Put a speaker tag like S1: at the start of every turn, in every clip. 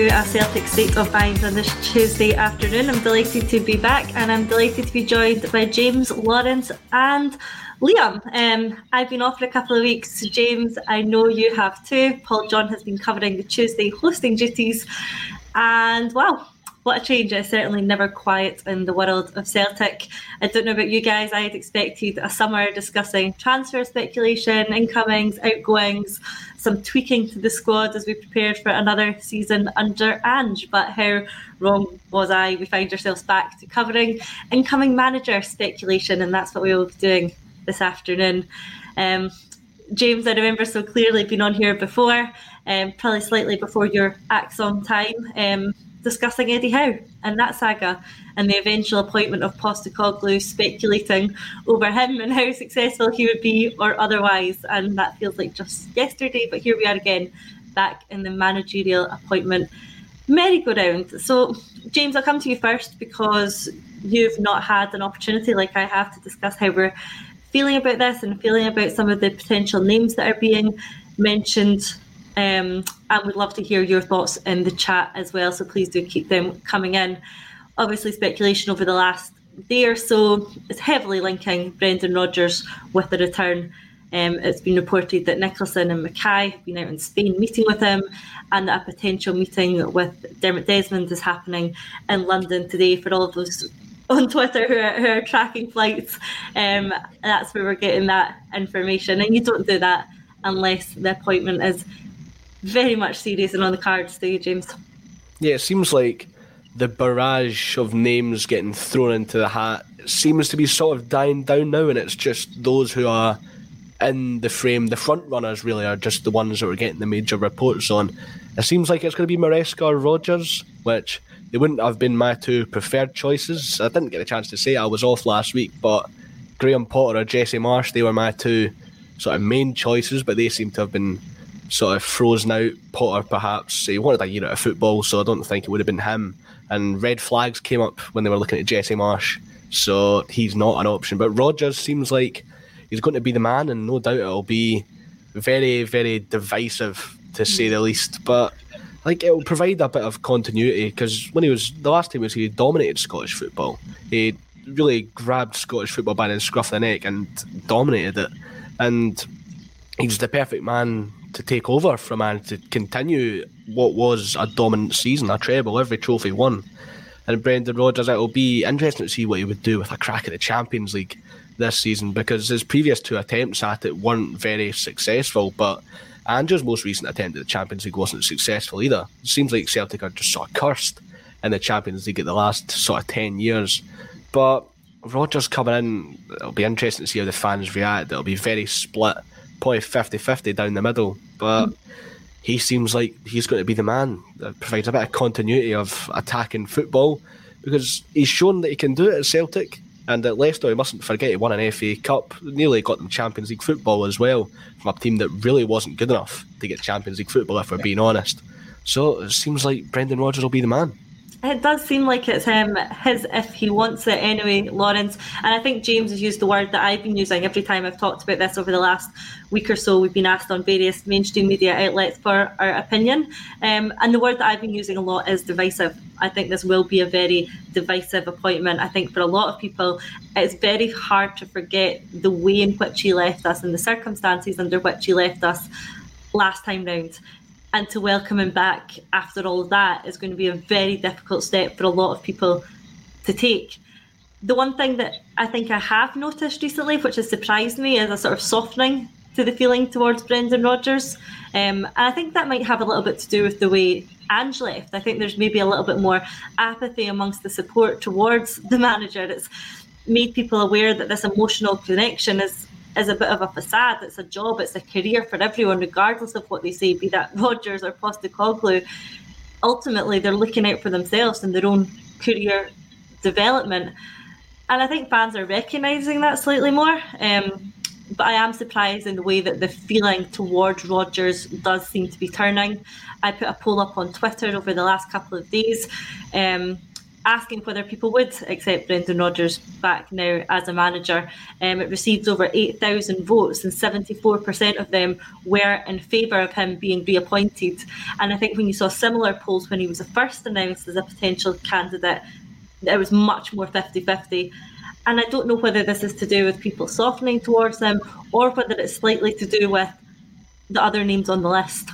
S1: To a Celtic State of Mind on this Tuesday afternoon. I'm delighted to be back and I'm delighted to be joined by James, Lawrence, and Liam. Um, I've been off for a couple of weeks. James, I know you have too. Paul John has been covering the Tuesday hosting duties. And wow, what a change. It's certainly never quiet in the world of Celtic. I don't know about you guys, I had expected a summer discussing transfer speculation, incomings, outgoings, some tweaking to the squad as we prepared for another season under Ange. But how wrong was I? We find ourselves back to covering incoming manager speculation, and that's what we will be doing this afternoon. Um, James, I remember so clearly being on here before, um, probably slightly before your ACSOM time. Um, discussing Eddie Howe and that saga and the eventual appointment of Postecoglou, speculating over him and how successful he would be or otherwise. And that feels like just yesterday, but here we are again, back in the managerial appointment merry-go-round. So, James, I'll come to you first because you've not had an opportunity like I have to discuss how we're feeling about this and feeling about some of the potential names that are being mentioned um, and we'd love to hear your thoughts in the chat as well. So please do keep them coming in. Obviously, speculation over the last day or so is heavily linking Brendan Rodgers with the return. Um, it's been reported that Nicholson and Mackay have been out in Spain meeting with him, and that a potential meeting with Dermot Desmond is happening in London today for all of those on Twitter who are, who are tracking flights. Um, that's where we're getting that information. And you don't do that unless the appointment is very much serious and on the cards, do you, James?
S2: Yeah, it seems like the barrage of names getting thrown into the hat seems to be sort of dying down now, and it's just those who are in the frame, the front runners really are just the ones that are getting the major reports on. It seems like it's going to be Maresca or Rodgers, which they wouldn't have been my two preferred choices. I didn't get a chance to say I was off last week, but Graham Potter or Jesse Marsch, they were my two sort of main choices, but they seem to have been sort of frozen out. Potter, perhaps, he wanted a year out of football, so I don't think it would have been him. And red flags came up when they were looking at Jesse Marsch, so he's not an option. But Rodgers seems like he's going to be the man, and no doubt it'll be very, very divisive to say the least. But like it will provide a bit of continuity because when he was the last time was he dominated Scottish football. He really grabbed Scottish football by the scruff of the neck and dominated it. And he's the perfect man to take over from and to continue what was a dominant season, a treble, every trophy won. And Brendan Rodgers, it'll be interesting to see what he would do with a crack at the Champions League this season because his previous two attempts at it weren't very successful. But Ange's most recent attempt at the Champions League wasn't successful either. It seems like Celtic are just sort of cursed in the Champions League at the last sort of 10 years. But Rodgers coming in, it'll be interesting to see how the fans react. It'll be very split probably 50 50 down the middle. But he seems like he's going to be the man that provides a bit of continuity of attacking football because he's shown that he can do it at Celtic. And at Leicester, he mustn't forget he won an FA Cup, nearly got them Champions League football as well, from a team that really wasn't good enough to get Champions League football, if we're being honest. So it seems like Brendan Rodgers will be the man.
S1: It does seem like it's him, his if he wants it anyway, Lawrence. And I think James has used the word that I've been using every time I've talked about this over the last week or so. We've been asked on various mainstream media outlets for our opinion. Um, and the word that I've been using a lot is divisive. I think this will be a very divisive appointment. I think for a lot of people, it's very hard to forget the way in which he left us and the circumstances under which he left us last time round and to welcome him back after all that is going to be a very difficult step for a lot of people to take. The one thing that I think I have noticed recently, which has surprised me, is a sort of softening to the feeling towards Brendan Rodgers. Um, and I think that might have a little bit to do with the way Ange left. I think there's maybe a little bit more apathy amongst the support towards the manager. It's made people aware that this emotional connection is is a bit of a facade. It's a job. It's a career for everyone, regardless of what they say, be that Rodgers or Postecoglou. Ultimately, they're looking out for themselves and their own career development. And I think fans are recognising that slightly more. Um, but I am surprised in the way that the feeling towards Rodgers does seem to be turning. I put a poll up on Twitter over the last couple of days. Um, asking whether people would accept Brendan Rodgers back now as a manager. Um, it received over 8,000 votes, and 74% of them were in favour of him being reappointed. And I think when you saw similar polls when he was first announced as a potential candidate, it was much more 50 50. And I don't know whether this is to do with people softening towards them or whether it's slightly to do with the other names on the list.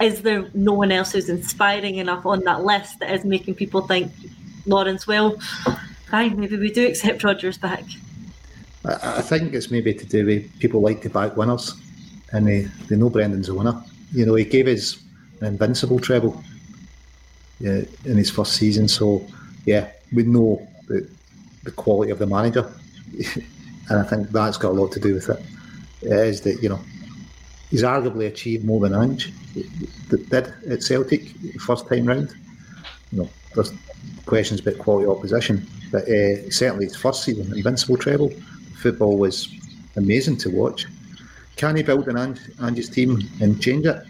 S1: Is there no one else who's inspiring enough on that list that is making people think Lawrence, well, fine, maybe we do accept Rodgers back.
S3: I, think it's maybe to do with people like to back winners, and they, they know Brendan's a winner. You know, he gave an invincible treble yeah, in his first season, so yeah, we know the, the quality of the manager, and I think that's got a lot to do with it. It is that you know he's arguably achieved more than Ange did at Celtic first time round. You know, there's questions about quality opposition. But uh, certainly his first season, Invincible treble, football was amazing to watch. Can he build an Ange, Ange's team and change it?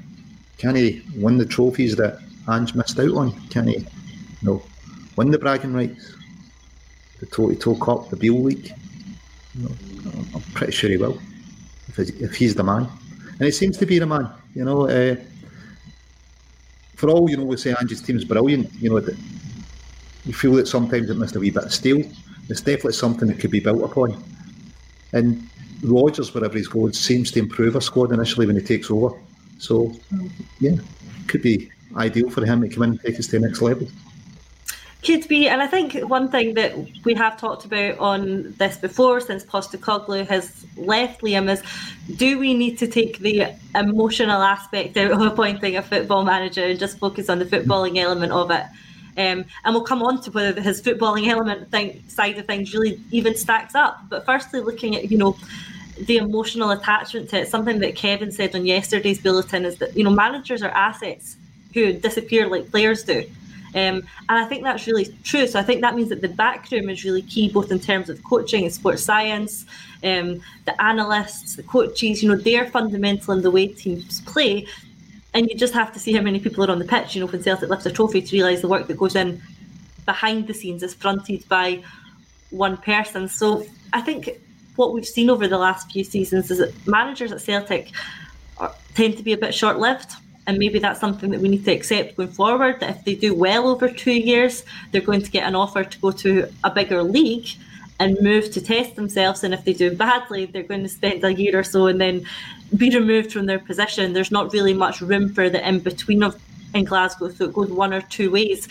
S3: Can he win the trophies that Ange missed out on? Can he, you know, win the bragging rights, the Toe Cup, the Beale League? You know, I'm pretty sure he will, if, if he's the man. And he seems to be the man. You know, uh, for all you know, we say Ange's team is brilliant. You know, you feel that sometimes it missed a wee bit of steel. It's definitely something that could be built upon. And Rodgers, wherever he's going, seems to improve a squad initially when he takes over. So, yeah, could be ideal for him to come in and take us to the next level.
S1: Could be, and I think one thing that we have talked about on this before, since Postecoglou has left Liam, is do we need to take the emotional aspect out of appointing a football manager and just focus on the footballing element of it? Um, and we'll come on to whether his footballing element thing, side of things really even stacks up. But firstly, looking at, you know, the emotional attachment to it, something that Kevin said on yesterday's bulletin is that, you know, managers are assets who disappear like players do. Um, and I think that's really true. So I think that means that the backroom is really key, both in terms of coaching and sports science, um, the analysts, the coaches, you know, they're fundamental in the way teams play and you just have to see how many people are on the pitch. You know, when Celtic lifts a trophy, to realise the work that goes in behind the scenes is fronted by one person. So I think what we've seen over the last few seasons is that managers at Celtic are, tend to be a bit short-lived. And maybe that's something that we need to accept going forward. That if they do well over two years, they're going to get an offer to go to a bigger league and move to test themselves. And if they do badly, they're going to spend a year or so and then be removed from their position. There's not really much room for the in between of in Glasgow, so it goes one or two ways.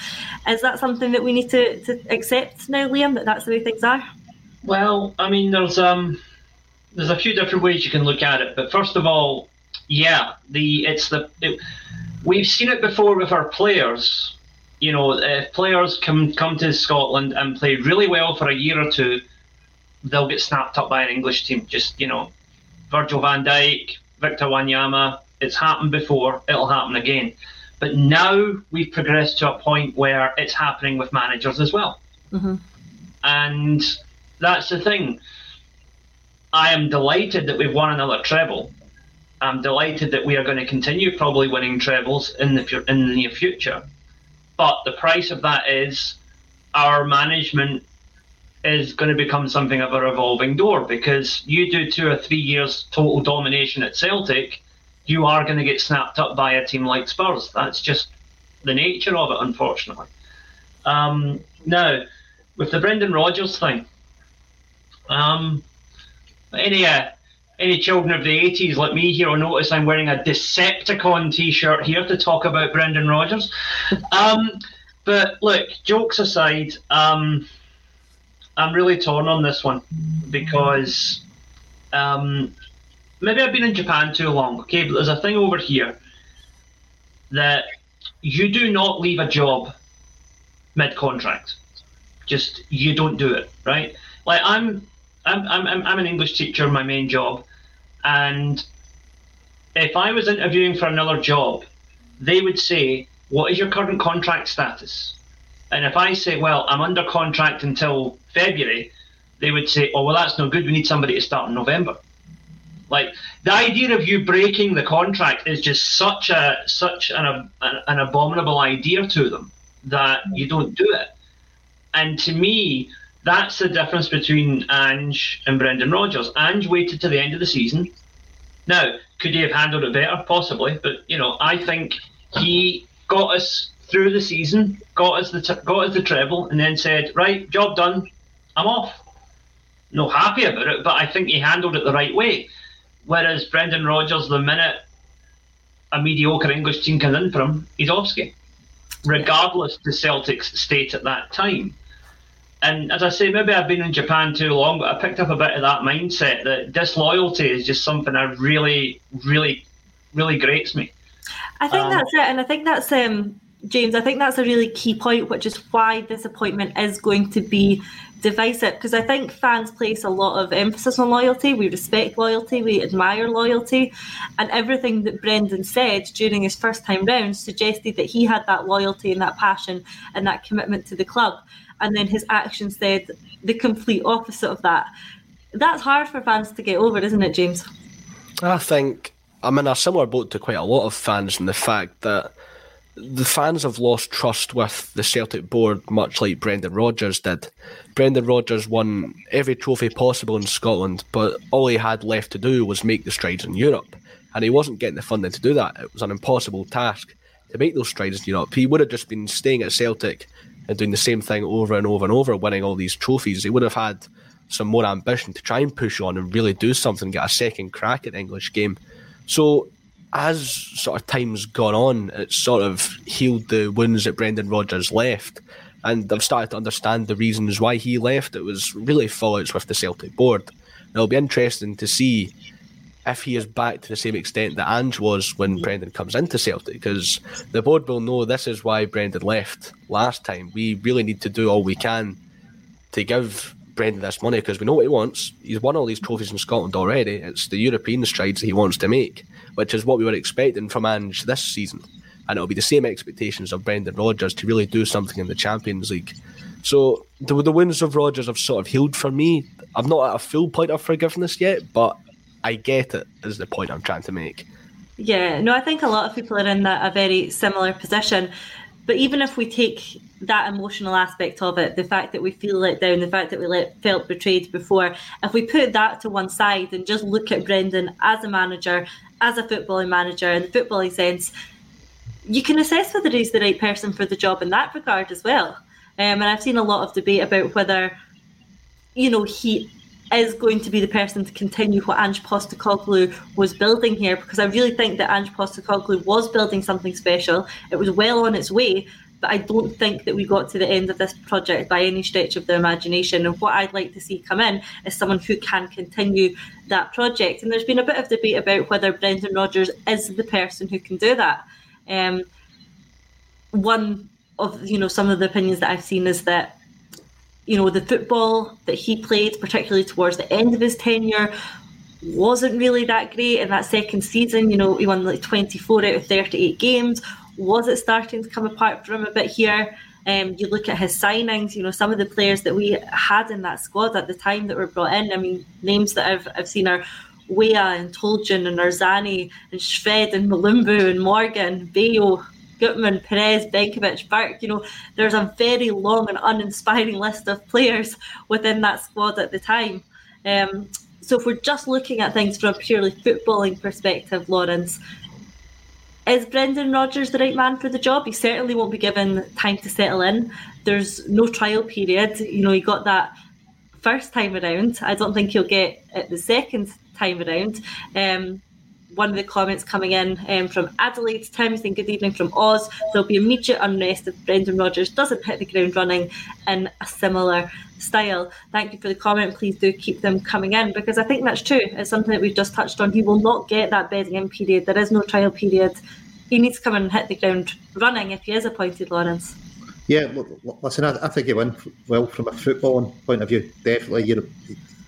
S1: Is that something that we need to, to accept now, Liam? That that's the way things are.
S4: Well, I mean, there's um, there's a few different ways you can look at it, but first of all, yeah, the it's the it, we've seen it before with our players you know, if players come come to Scotland and play really well for a year or two, they'll get snapped up by an English team. Just you know, Virgil van Dijk, Victor Wanyama. It's happened before. It'll happen again. But now we've progressed to a point where it's happening with managers as well. Mm-hmm. And that's the thing. I am delighted that we've won another treble. I'm delighted that we are going to continue probably winning trebles in the in the near future. But the price of that is our management is going to become something of a revolving door because you do two or three years total domination at Celtic, you are going to get snapped up by a team like Spurs. That's just the nature of it, unfortunately. Um, now, with the Brendan Rodgers thing, um, any children of the 80s like me here will notice I'm wearing a Decepticon t shirt here to talk about Brendan Rodgers. Um, but look, jokes aside, um, I'm really torn on this one because um, maybe I've been in Japan too long, okay? But there's a thing over here that you do not leave a job mid contract. Just you don't do it, right? Like I'm, I'm, I'm, I'm an English teacher, my main job, and if I was interviewing for another job, they would say, "What is your current contract status?" And if I say, "Well, I'm under contract until February," they would say, "Oh, well, that's no good. We need somebody to start in November." Like the idea of you breaking the contract is just such a such an an abominable idea to them that you don't do it. And to me, that's the difference between Ange and Brendan Rodgers. Ange waited to the end of the season. Now, could he have handled it better? Possibly, but you know, I think he got us through the season, got us the t- got us the treble, and then said, "Right, job done. I'm off." No happy about it, but I think he handled it the right way. Whereas Brendan Rodgers, the minute a mediocre English team comes in for him, he's off regardless the Celtics state at that time. And as I say, maybe I've been in Japan too long, but I picked up a bit of that mindset that disloyalty is just something that really, really, really grates me.
S1: I think um, that's it, and I think that's um, James. I think that's a really key point, which is why this appointment is going to be divisive because I think fans place a lot of emphasis on loyalty. We respect loyalty, we admire loyalty, and everything that Brendan said during his first time round suggested that he had that loyalty and that passion and that commitment to the club. And then his actions said the complete opposite of that. That's hard for fans to get over, isn't it, James?
S2: I think I'm in a similar boat to quite a lot of fans in the fact that the fans have lost trust with the Celtic board, much like Brendan Rodgers did. Brendan Rodgers won every trophy possible in Scotland, but all he had left to do was make the strides in Europe. And he wasn't getting the funding to do that. It was an impossible task to make those strides in Europe. He would have just been staying at Celtic and doing the same thing over and over and over, winning all these trophies. He would have had some more ambition to try and push on and really do something, get a second crack at the English game. So as sort of time's gone on, it's sort of healed the wounds that Brendan Rodgers left. And I've started to understand the reasons why he left. It was really fallouts with the Celtic board. It'll be interesting to see if he is back to the same extent that Ange was when Brendan comes into Celtic, because the board will know this is why Brendan left last time. We really need to do all we can to give Brendan this money because we know what he wants. He's won all these trophies in Scotland already. It's the European strides that he wants to make, which is what we were expecting from Ange this season. And it'll be the same expectations of Brendan Rodgers to really do something in the Champions League. So the, the wins of Rodgers have sort of healed for me. I'm not at a full point of forgiveness yet, but I get it, is the point I'm trying to make.
S1: Yeah, no, I think a lot of people are in that a very similar position. But even if we take that emotional aspect of it, the fact that we feel let down, the fact that we let, felt betrayed before, if we put that to one side and just look at Brendan as a manager, as a footballing manager, in the footballing sense, you can assess whether he's the right person for the job in that regard as well. Um, and I've seen a lot of debate about whether, you know, he is going to be the person to continue what Ange Postecoglou was building here because I really think that Ange Postecoglou was building something special. It was well on its way, but I don't think that we got to the end of this project by any stretch of the imagination. And what I'd like to see come in is someone who can continue that project. And there's been a bit of debate about whether Brendan Rodgers is the person who can do that. Um, one of you know some of the opinions that I've seen is that you know, the football that he played, particularly towards the end of his tenure, wasn't really that great in that second season. You know, he won like 24 out of 38 games. Was it starting to come apart for him a bit here? Um, you look at his signings, you know, some of the players that we had in that squad at the time that were brought in. I mean, names that I've, I've seen are Weah and Toljan and Arzani and Shved and Mulumbu and Morgan, Bayo, Gutman, Perez, Benkovic, Burke. You know, there's a very long and uninspiring list of players within that squad at the time. Um, so if we're just looking at things from a purely footballing perspective, Lawrence, is Brendan Rodgers the right man for the job? He certainly won't be given time to settle in. There's no trial period. You know, he got that first time around. I don't think he'll get it the second time around. Um, one of the comments coming in um, from Adelaide. Tim saying good evening from Oz. There'll be immediate unrest if Brendan Rodgers doesn't hit the ground running in a similar style. Thank you for the comment. Please do keep them coming in because I think that's true. It's something that we've just touched on. He will not get that bedding in period. There is no trial period. He needs to come and hit the ground running if he is appointed, Lawrence.
S3: Yeah, listen, I, think he went well from a footballing point of view. Definitely,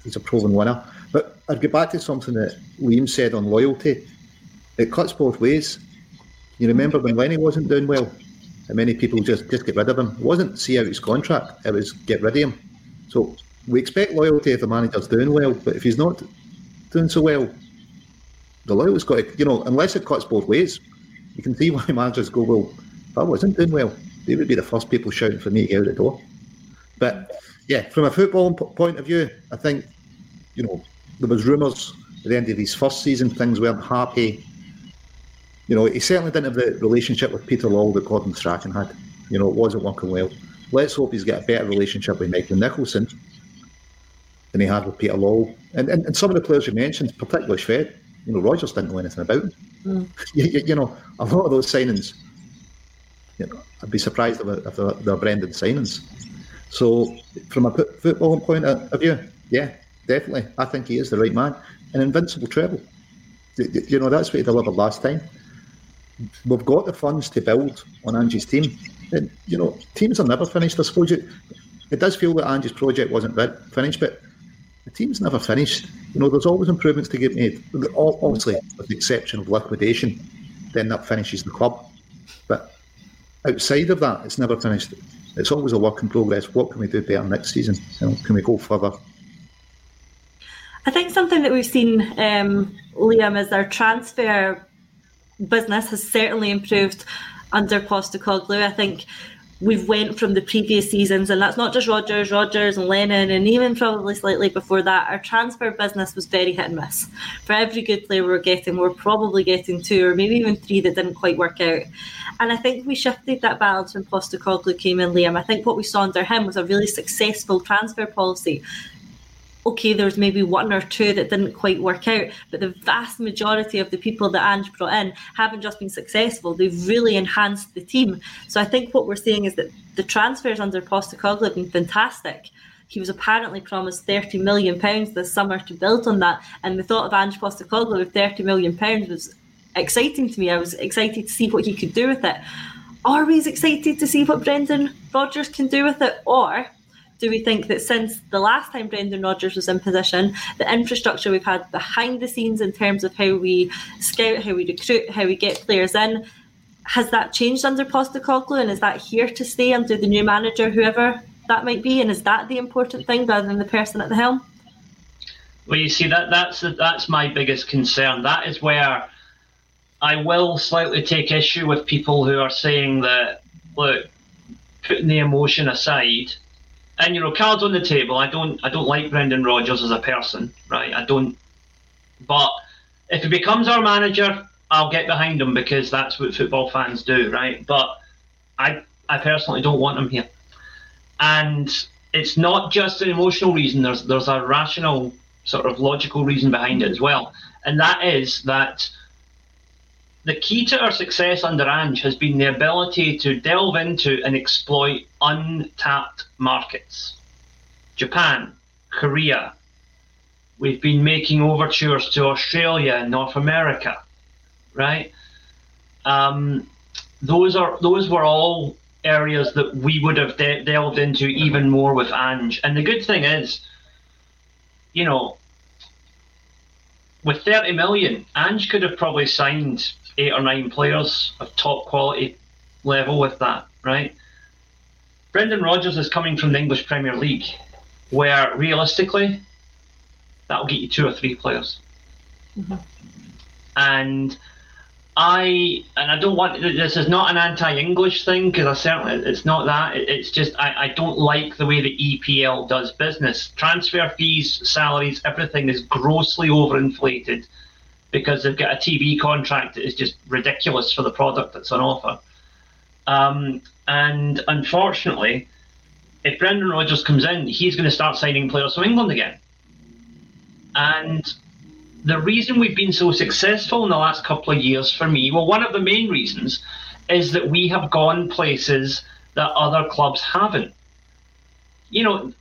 S3: he's a proven winner. But I'd get back to something that Liam said on loyalty. It cuts both ways. You remember when Lenny wasn't doing well, and many people just, just get rid of him. It wasn't see out his contract, it was get rid of him. So we expect loyalty if the manager's doing well, but if he's not doing so well, the loyalty's got to, you know, unless it cuts both ways, you can see why managers go, well, if I wasn't doing well, they would be the first people shouting for me to out the door. But yeah, from a football point of view, I think, you know, there was rumours at the end of his first season, things weren't happy. You know, he certainly didn't have the relationship with Peter Lawwell that Gordon Strachan had. You know, it wasn't working well. Let's hope he's got a better relationship with Michael Nicholson than he had with Peter Lawwell. And, and, and some of the players you mentioned, particularly Shved, you know, Rodgers didn't know anything about him. Mm. You, you, you, know, a lot of those signings, you know, I'd be surprised if, if they're, they're Brendan signings. So, from a football point of view, yeah, definitely, I think he is the right man. An invincible treble. You know, that's what he delivered last time. We've got the funds to build on Ange's team. And, you know, teams are never finished. I suppose it, it does feel that Ange's project wasn't finished, but the team's never finished. You know, there's always improvements to get made. Obviously, with the exception of liquidation, then that finishes the club. But outside of that, it's never finished. It's always a work in progress. What can we do better next season? You know, can we go further?
S1: I think something that we've seen, um, Liam, is our transfer business has certainly improved under Postecoglou. I think we've went from the previous seasons, and that's not just Rodgers, Rodgers and Lennon, and even probably slightly before that. Our transfer business was very hit and miss. For every good player we were getting, we we're probably getting two or maybe even three that didn't quite work out. And I think we shifted that balance when Postecoglou came in, Liam. I think what we saw under him was a really successful transfer policy okay, there's maybe one or two that didn't quite work out, but the vast majority of the people that Ange brought in haven't just been successful, they've really enhanced the team. So I think what we're seeing is that the transfers under Postecoglou have been fantastic. He was apparently promised thirty million pounds this summer to build on that, and the thought of Ange Postecoglou with thirty million pounds was exciting to me. I was excited to see what he could do with it. Are we as excited to see what Brendan Rodgers can do with it, or do we think that since the last time Brendan Rodgers was in position, the infrastructure we've had behind the scenes in terms of how we scout, how we recruit, how we get players in, has that changed under Postecoglou, and is that here to stay under the new manager, whoever that might be, and is that the important thing rather than the person at the helm?
S4: Well, you see that that's that's my biggest concern. That is where I will slightly take issue with people who are saying that look, putting the emotion aside, and you know, cards on the table. I don't, I don't like Brendan Rodgers as a person, right? I don't. But if he becomes our manager, I'll get behind him because that's what football fans do, right? But I, I personally don't want him here, and it's not just an emotional reason. There's, there's a rational, sort of logical reason behind it as well, and that is that the key to our success under Ange has been the ability to delve into and exploit untapped markets. Japan, Korea. We've been making overtures to Australia and North America, right? Um, those are those were all areas that we would have de- delved into even more with Ange. And the good thing is, you know, with 30 million, Ange could have probably signed eight or nine players of top quality level with that, right? Brendan Rodgers is coming from the English Premier League, where realistically, that'll get you two or three players. Mm-hmm. And I and I don't want this is not an anti-English thing because I certainly it's not that. It's just I, I don't like the way the EPL does business. Transfer fees, salaries, everything is grossly overinflated because they've got a TV contract that is just ridiculous for the product that's on offer. Um, and unfortunately, if Brendan Rodgers comes in, he's going to start signing players from England again. And the reason we've been so successful in the last couple of years for me, well, one of the main reasons is that we have gone places that other clubs haven't. You know,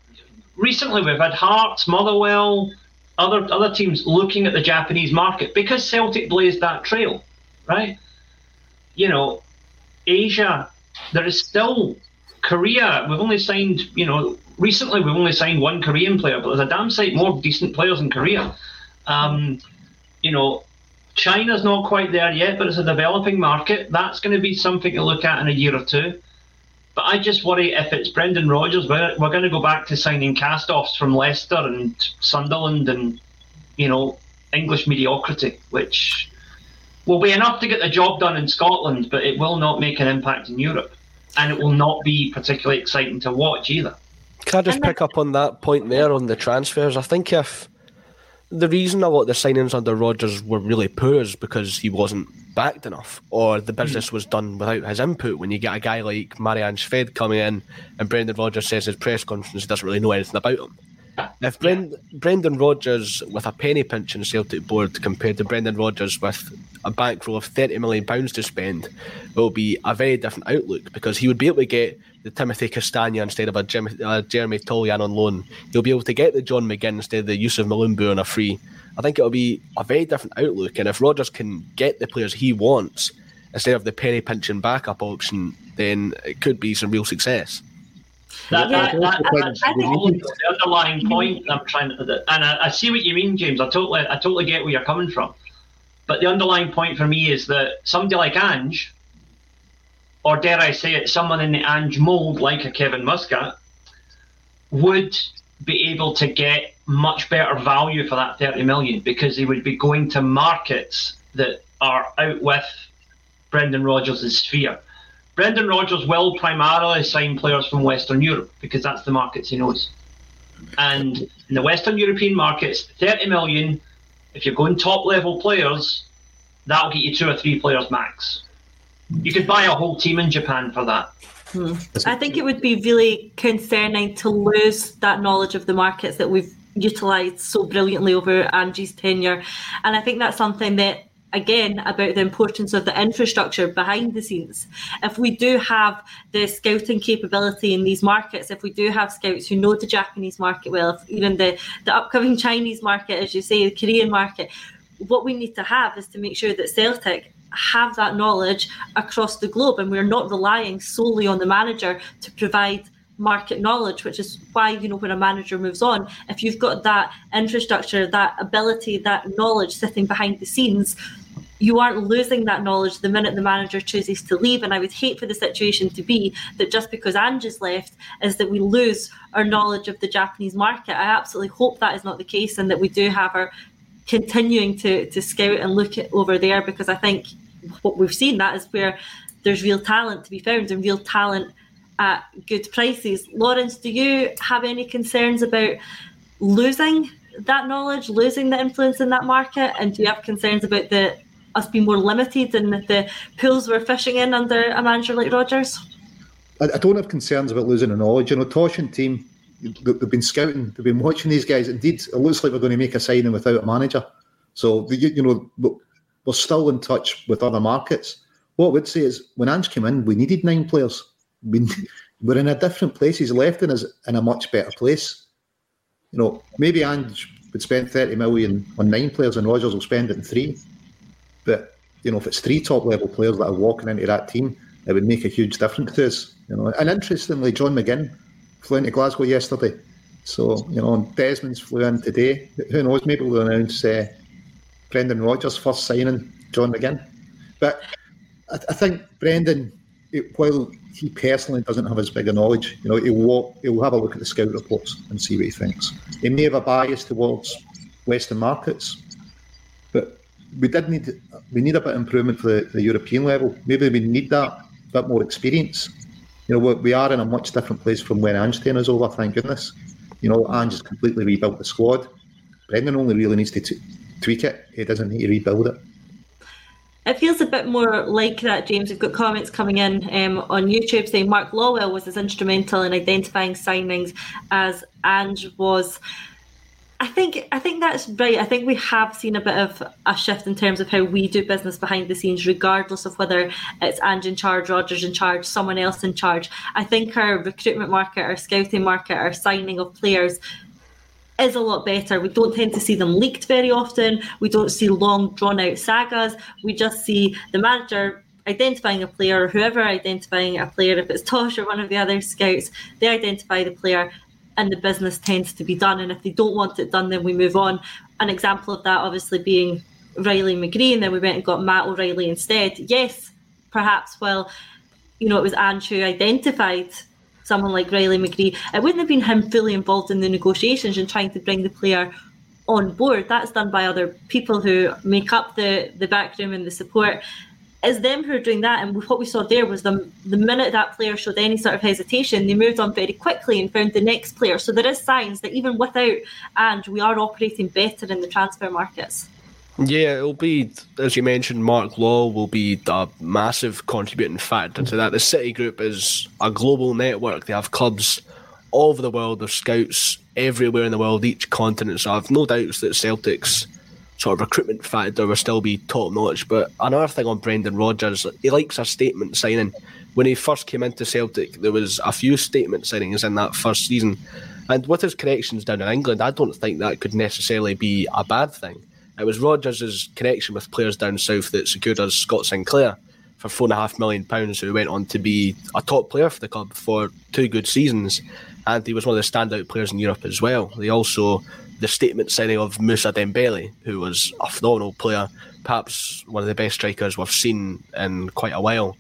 S4: recently we've had Hearts, Motherwell, other other teams looking at the Japanese market because Celtic blazed that trail, right? You know, Asia, there is still Korea, we've only signed, you know, recently we've only signed one Korean player, but there's a damn sight more decent players in Korea. Um, you know, China's not quite there yet, but it's a developing market. That's going to be something to look at in a year or two. But I just worry if it's Brendan Rodgers, we're, we're going to go back to signing cast-offs from Leicester and Sunderland and, you know, English mediocrity, which will be enough to get the job done in Scotland, but it will not make an impact in Europe. And it will not be particularly exciting to watch either.
S2: Can I just pick up on that point there on the transfers? I think if the reason a lot of the signings under Rodgers were really poor is because he wasn't backed enough, or the hmm. business was done without his input. When you get a guy like Marian Shved coming in, and Brendan Rodgers says his press conference he doesn't really know anything about him. If Brend- Brendan Rodgers with a penny pinch in Celtic board compared to Brendan Rodgers with a bankroll of thirty million pounds to spend, it will be a very different outlook because he would be able to get the Timothy Castagne instead of a Jim, uh, Jeremy Toljan on loan. He'll be able to get the John McGinn instead of the Youssouf Mulumbu on a free. I think it'll be a very different outlook. And if Rodgers can get the players he wants instead of the penny pinching backup option, then it could be some real success.
S4: That, that, that, that's the underlying point I'm trying to, and I, I, see what you mean, James. I totally, I totally get where you're coming from. But the underlying point for me is that somebody like Ange, or dare I say it, someone in the Ange mold like a Kevin Muscat, would be able to get much better value for that 30 million because he would be going to markets that are out with Brendan Rodgers' sphere. Brendan Rodgers will primarily sign players from Western Europe because that's the markets he knows. And in the Western European markets, 30 million, if you're going top level players, that'll get you two or three players max. You could buy a whole team in Japan for that.
S1: Hmm. I think it would be really concerning to lose that knowledge of the markets that we've utilised so brilliantly over Ange's tenure. And I think that's something that again about the importance of the infrastructure behind the scenes. If we do have the scouting capability in these markets, if we do have scouts who know the Japanese market well, even the, the upcoming Chinese market, as you say, the Korean market, what we need to have is to make sure that Celtic have that knowledge across the globe and we're not relying solely on the manager to provide market knowledge which is why you know when a manager moves on if you've got that infrastructure that ability that knowledge sitting behind the scenes you aren't losing that knowledge the minute the manager chooses to leave. And I would hate for the situation to be that just because Ange's left is that we lose our knowledge of the Japanese market. I absolutely hope that is not the case and that we do have our continuing to, to scout and look at over there because I think what we've seen that is where there's real talent to be found and real talent at good prices. Lawrence, do you have any concerns about losing that knowledge, losing the influence in that market? And do you have concerns about the us being more limited in the pools we're fishing in under a manager like Rodgers?
S3: I, I don't have concerns about losing the knowledge. You know, Tosh and team, they've been scouting, they've been watching these guys. Indeed, it looks like we're going to make a signing without a manager. So, you know, we're still in touch with other markets. What I would say is when Ange came in, we needed nine players. We, we're in a different place. He's left us in a much better place. You know, maybe Ange would spend 30 million on nine players and Rodgers will spend it in three. But you know, if it's three top level players that are walking into that team, it would make a huge difference to us. You know, and interestingly, John McGinn flew into Glasgow yesterday. So you know, Desmond's flew in today. Who knows? Maybe we'll announce uh, Brendan Rodgers' first signing, John McGinn. But I, I think Brendan, it, while he personally doesn't have as big a knowledge, you know, he'll walk, he'll have a look at the scout reports and see what he thinks. He may have a bias towards Western markets, we did need we need a bit of improvement for the, the European level. Maybe we need that bit more experience. You know, we are in a much different place from when Ange is over. Thank goodness. You know, Ange has completely rebuilt the squad. Brendan only really needs to t- tweak it. He doesn't need to rebuild it.
S1: It feels a bit more like that, James. We've got comments coming in um, on YouTube saying Mark Lawwell was as instrumental in identifying signings as Ange was. I think I think that's right. I think we have seen a bit of a shift in terms of how we do business behind the scenes, regardless of whether it's Ange in charge, Rodgers in charge, someone else in charge. I think our recruitment market, our scouting market, our signing of players is a lot better. We don't tend to see them leaked very often. We don't see long drawn out sagas. We just see the manager identifying a player or whoever identifying a player, if it's Tosh or one of the other scouts, they identify the player and the business tends to be done. And if they don't want it done, then we move on. An example of that obviously being Riley McGree, and then we went and got Matt O'Reilly instead. Yes, perhaps, well, you know, it was Ange who identified someone like Riley McGree. It wouldn't have been him fully involved in the negotiations and trying to bring the player on board. That's done by other people who make up the, the backroom and the support. It's them who are doing that. And what we saw there was the, the minute that player showed any sort of hesitation, they moved on very quickly and found the next player. So there is signs that even without and we are operating better in the transfer markets.
S2: Yeah, it'll be, as you mentioned, Mark Law will be a massive contributing factor to that. The City Group is a global network. They have clubs all over the world, there's scouts everywhere in the world, each continent. So I've no doubts that Celtic's sort of recruitment factor will still be top notch. But another thing on Brendan Rodgers, he likes a statement signing. When he first came into Celtic, there was a few statement signings in that first season. And with his connections down in England, I don't think that could necessarily be a bad thing. It was Rodgers' connection with players down south that secured us Scott Sinclair for four and a half million pounds, who went on to be a top player for the club for two good seasons, and he was one of the standout players in Europe as well. They also the statement signing of Moussa Dembele, who was a phenomenal player, perhaps one of the best strikers we've seen in quite a while.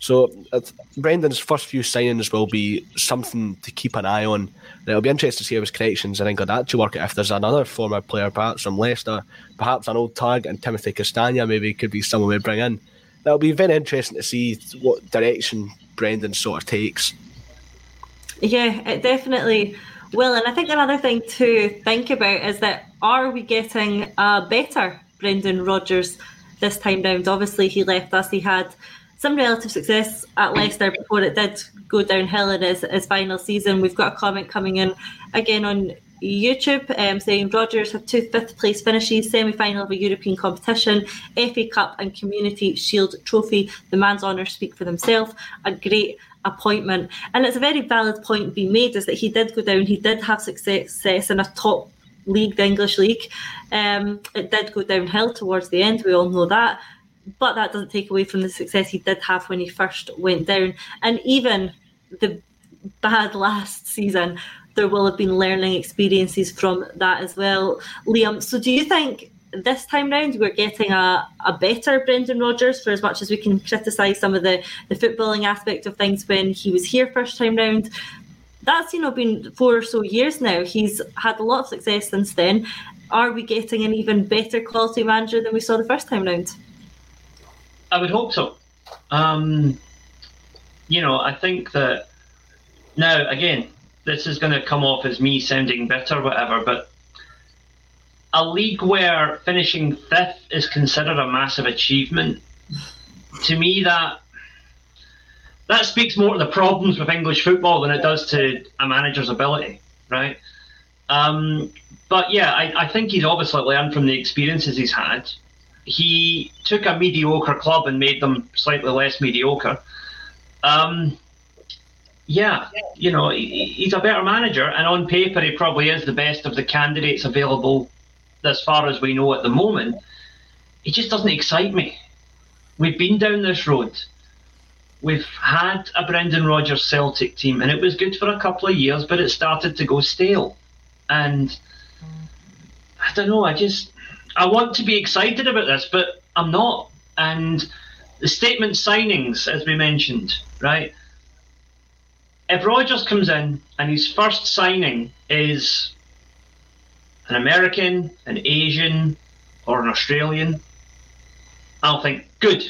S2: So uh, Brendan's first few signings will be something to keep an eye on. And it'll be interesting to see how his connections in England actually work. Out. If there's another former player, perhaps from Leicester, perhaps an old tag, and Timothy Castagne maybe could be someone we bring in. That'll be very interesting to see what direction Brendan sort of takes.
S1: Yeah, it definitely will. And I think another thing to think about is that are we getting a better Brendan Rodgers this time round? Obviously, he left us. He had some relative success at Leicester before it did go downhill in his, his final season. We've got a comment coming in again on YouTube um, saying Rodgers had two fifth place finishes, semi final of a European competition, FA Cup and Community Shield trophy. The man's honours speak for themselves. A great appointment. And it's a very valid point being made is that he did go down, he did have success in a top league, the English league. Um, it did go downhill towards the end, we all know that but that doesn't take away from the success he did have when he first went down. And even the bad last season, there will have been learning experiences from that as well. Liam, so do you think this time round we're getting a, a better Brendan Rodgers for as much as we can criticise some of the, the footballing aspect of things when he was here first time round? That's you know been four or so years now. He's had a lot of success since then. Are we getting an even better quality manager than we saw the first time round?
S4: I would hope so. Um, you know, I think that now again, this is going to come off as me sounding bitter, whatever. But a league where finishing fifth is considered a massive achievement, to me that that speaks more to the problems with English football than it does to a manager's ability, right? Um, but yeah, I, I think he's obviously learned from the experiences he's had he took a mediocre club and made them slightly less mediocre. Um, yeah, you know, he, he's a better manager, and on paper, he probably is the best of the candidates available as far as we know at the moment. it just doesn't excite me. We've been down this road. We've had a Brendan Rodgers Celtic team, and it was good for a couple of years, but it started to go stale. And I don't know, I just I want to be excited about this, but I'm not. And the statement signings, as we mentioned, right? If Rodgers comes in and his first signing is an American, an Asian, or an Australian, I'll think, good.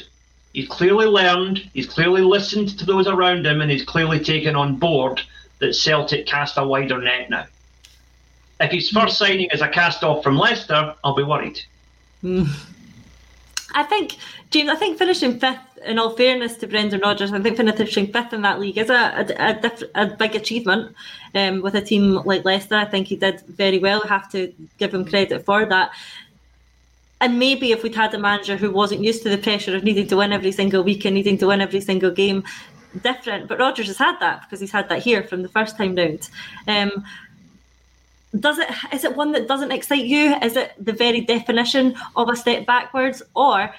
S4: He's clearly learned, he's clearly listened to those around him, and he's clearly taken on board that Celtic cast a wider net now. If his first signing is a cast off from Leicester, I'll be worried.
S1: Hmm. I think, James, I think finishing fifth, in all fairness to Brendan Rodgers, I think finishing fifth in that league is a, a, a, diff- a big achievement um, with a team like Leicester. I think he did very well. I have to give him credit for that. And maybe if we'd had a manager who wasn't used to the pressure of needing to win every single week and needing to win every single game, different. But Rodgers has had that because he's had that here from the first time round. Um, does it is it one that doesn't excite you? Is it the very definition of a step backwards, or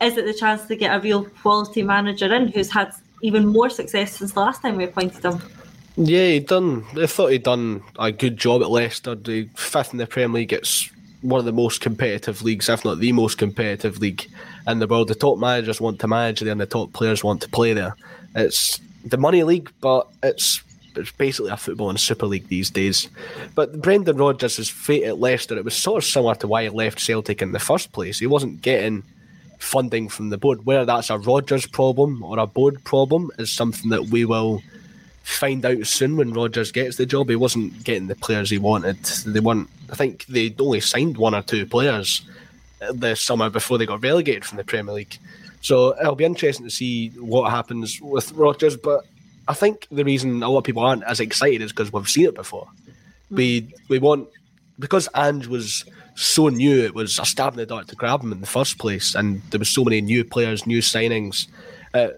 S1: is it the chance to get a real quality manager in who's had even more success since the last time we appointed him?
S2: Yeah, he done. I thought he'd done a good job at Leicester. The fifth in the Premier League. It's one of the most competitive leagues, if not the most competitive league in the world. The top managers want to manage there, and the top players want to play there. It's the money league, but it's it's basically a football and super league these days. But Brendan Rodgers' fate at Leicester, it was sort of similar to why he left Celtic in the first place. He wasn't getting funding from the board. Whether that's a Rodgers problem or a board problem is something that we will find out soon when Rodgers gets the job. He wasn't getting the players he wanted. They weren't. I think they only signed one or two players this summer before they got relegated from the Premier League. So it'll be interesting to see what happens with Rodgers. But I think the reason a lot of people aren't as excited is because we've seen it before. We we want because Ange was so new, it was a stab in the dark to grab him in the first place, and there was so many new players, new signings, uh,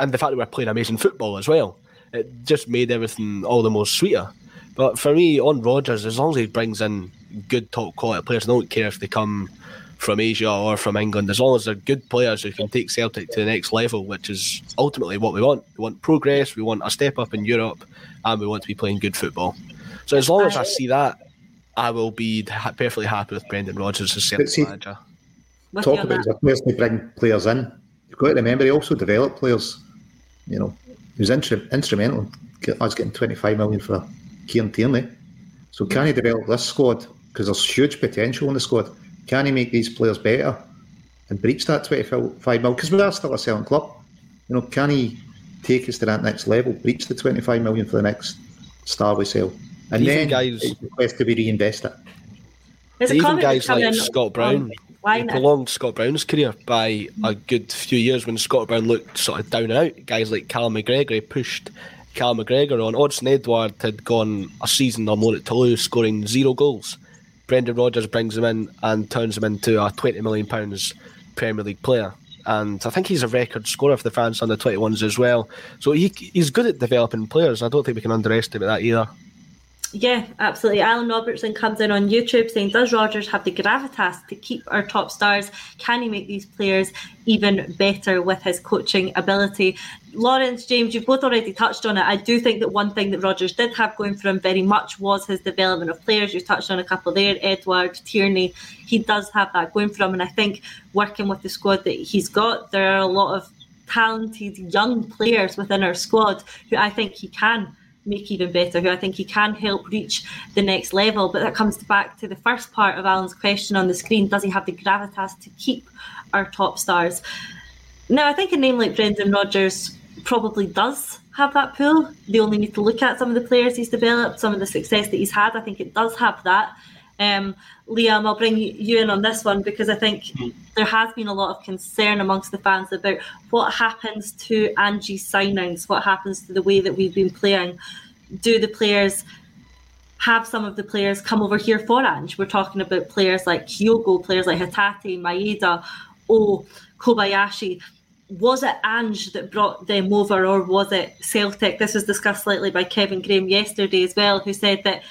S2: and the fact that we're playing amazing football as well. It just made everything all the more sweeter. But for me, on Rodgers, as long as he brings in good top quality players, I don't care if they come from Asia or from England, as long as they're good players who can take Celtic to the next level, which is ultimately what we want. We want progress, we want a step up in Europe, and we want to be playing good football. So as long as I see that, I will be perfectly happy with Brendan Rodgers as Celtic
S3: see,
S2: manager.
S3: Talk about his players to bring players in. You've got to remember he also developed players. You know, he was intru- instrumental in us getting 25 million for Kieran Tierney. So can he develop this squad? Because there's huge potential in the squad. Can he make these players better and breach that 25 mil? Because we are still a selling club. You know, can he take us to that next level, breach the 25 million for the next star we sell? And
S2: Even
S3: then
S2: guys-
S3: it's request to be reinvest it.
S1: There's
S2: Even
S1: comment
S2: guys like
S1: in
S2: Scott Brown, he
S1: Why
S2: prolonged Scott Brown's career by a good few years when Scott Brown looked sort of down and out. Guys like Cal McGregor he pushed Cal McGregor on. Odsonne Edouard had gone a season or more at Toulouse, scoring zero goals. Brendan Rodgers brings him in and turns him into a twenty million pounds Premier League player. And I think he's a record scorer for the France under 21s as well. So he, he's good at developing players. I don't think we can underestimate that either.
S1: Yeah, absolutely. Alan Robertson comes in on YouTube saying, Does Rodgers have the gravitas to keep our top stars? Can he make these players even better with his coaching ability? Lawrence, James, you've both already touched on it. I do think that one thing that Rodgers did have going for him very much was his development of players. You've touched on a couple there, Edouard, Tierney. He does have that going for him. And I think working with the squad that he's got, there are a lot of talented young players within our squad who I think he can make even better, who I think he can help reach the next level. But that comes back to the first part of Alan's question on the screen does he have the gravitas to keep our top stars? Now, I think a name like Brendan Rodgers probably does have that pull. They only need to look at some of the players he's developed, some of the success that he's had. I think it does have that. Um, Liam, I'll bring you in on this one because I think there has been a lot of concern amongst the fans about what happens to Ange's signings, what happens to the way that we've been playing. Do the players have some of the players come over here for Ange? We're talking about players like Kyogo, players like Hatate, Maeda, O, Kobayashi. Was it Ange that brought them over, or was it Celtic? This was discussed slightly by Kevin Graham yesterday as well, who said that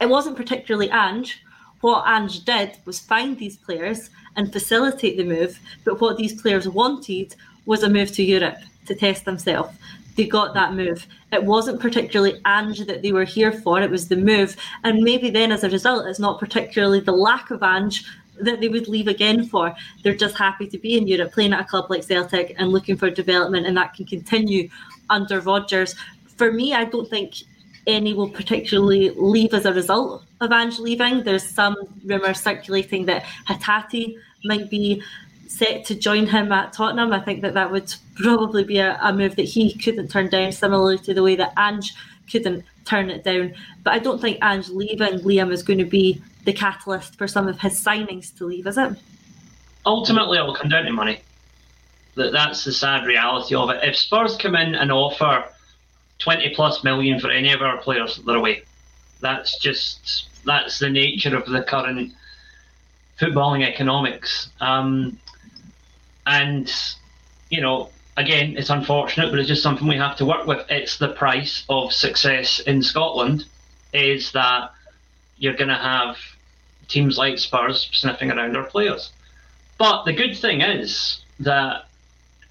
S1: it wasn't particularly Ange. What Ange did was find these players and facilitate the move, but what these players wanted was a move to Europe to test themselves. They got that move. It wasn't particularly Ange that they were here for, it was the move. And maybe then, as a result, it's not particularly the lack of Ange that they would leave again for. They're just happy to be in Europe, playing at a club like Celtic and looking for development, and that can continue under Rodgers. For me, I don't think any will particularly leave as a result of Ange leaving. There's some rumours circulating that Hatate might be set to join him at Tottenham. I think that that would probably be a, a move that he couldn't turn down, similarly to the way that Ange couldn't turn it down. But I don't think Ange leaving Liam is going to be the catalyst for some of his signings to leave, is it?
S4: Ultimately, it will come down to money. That that's the sad reality of it. If Spurs come in and offer 20 plus million for any of our players, that are away. That's just that's the nature of the current footballing economics. Um, and you know, again, it's unfortunate, but it's just something we have to work with. It's the price of success in Scotland is that you're going to have teams like Spurs sniffing around our players. but the good thing is that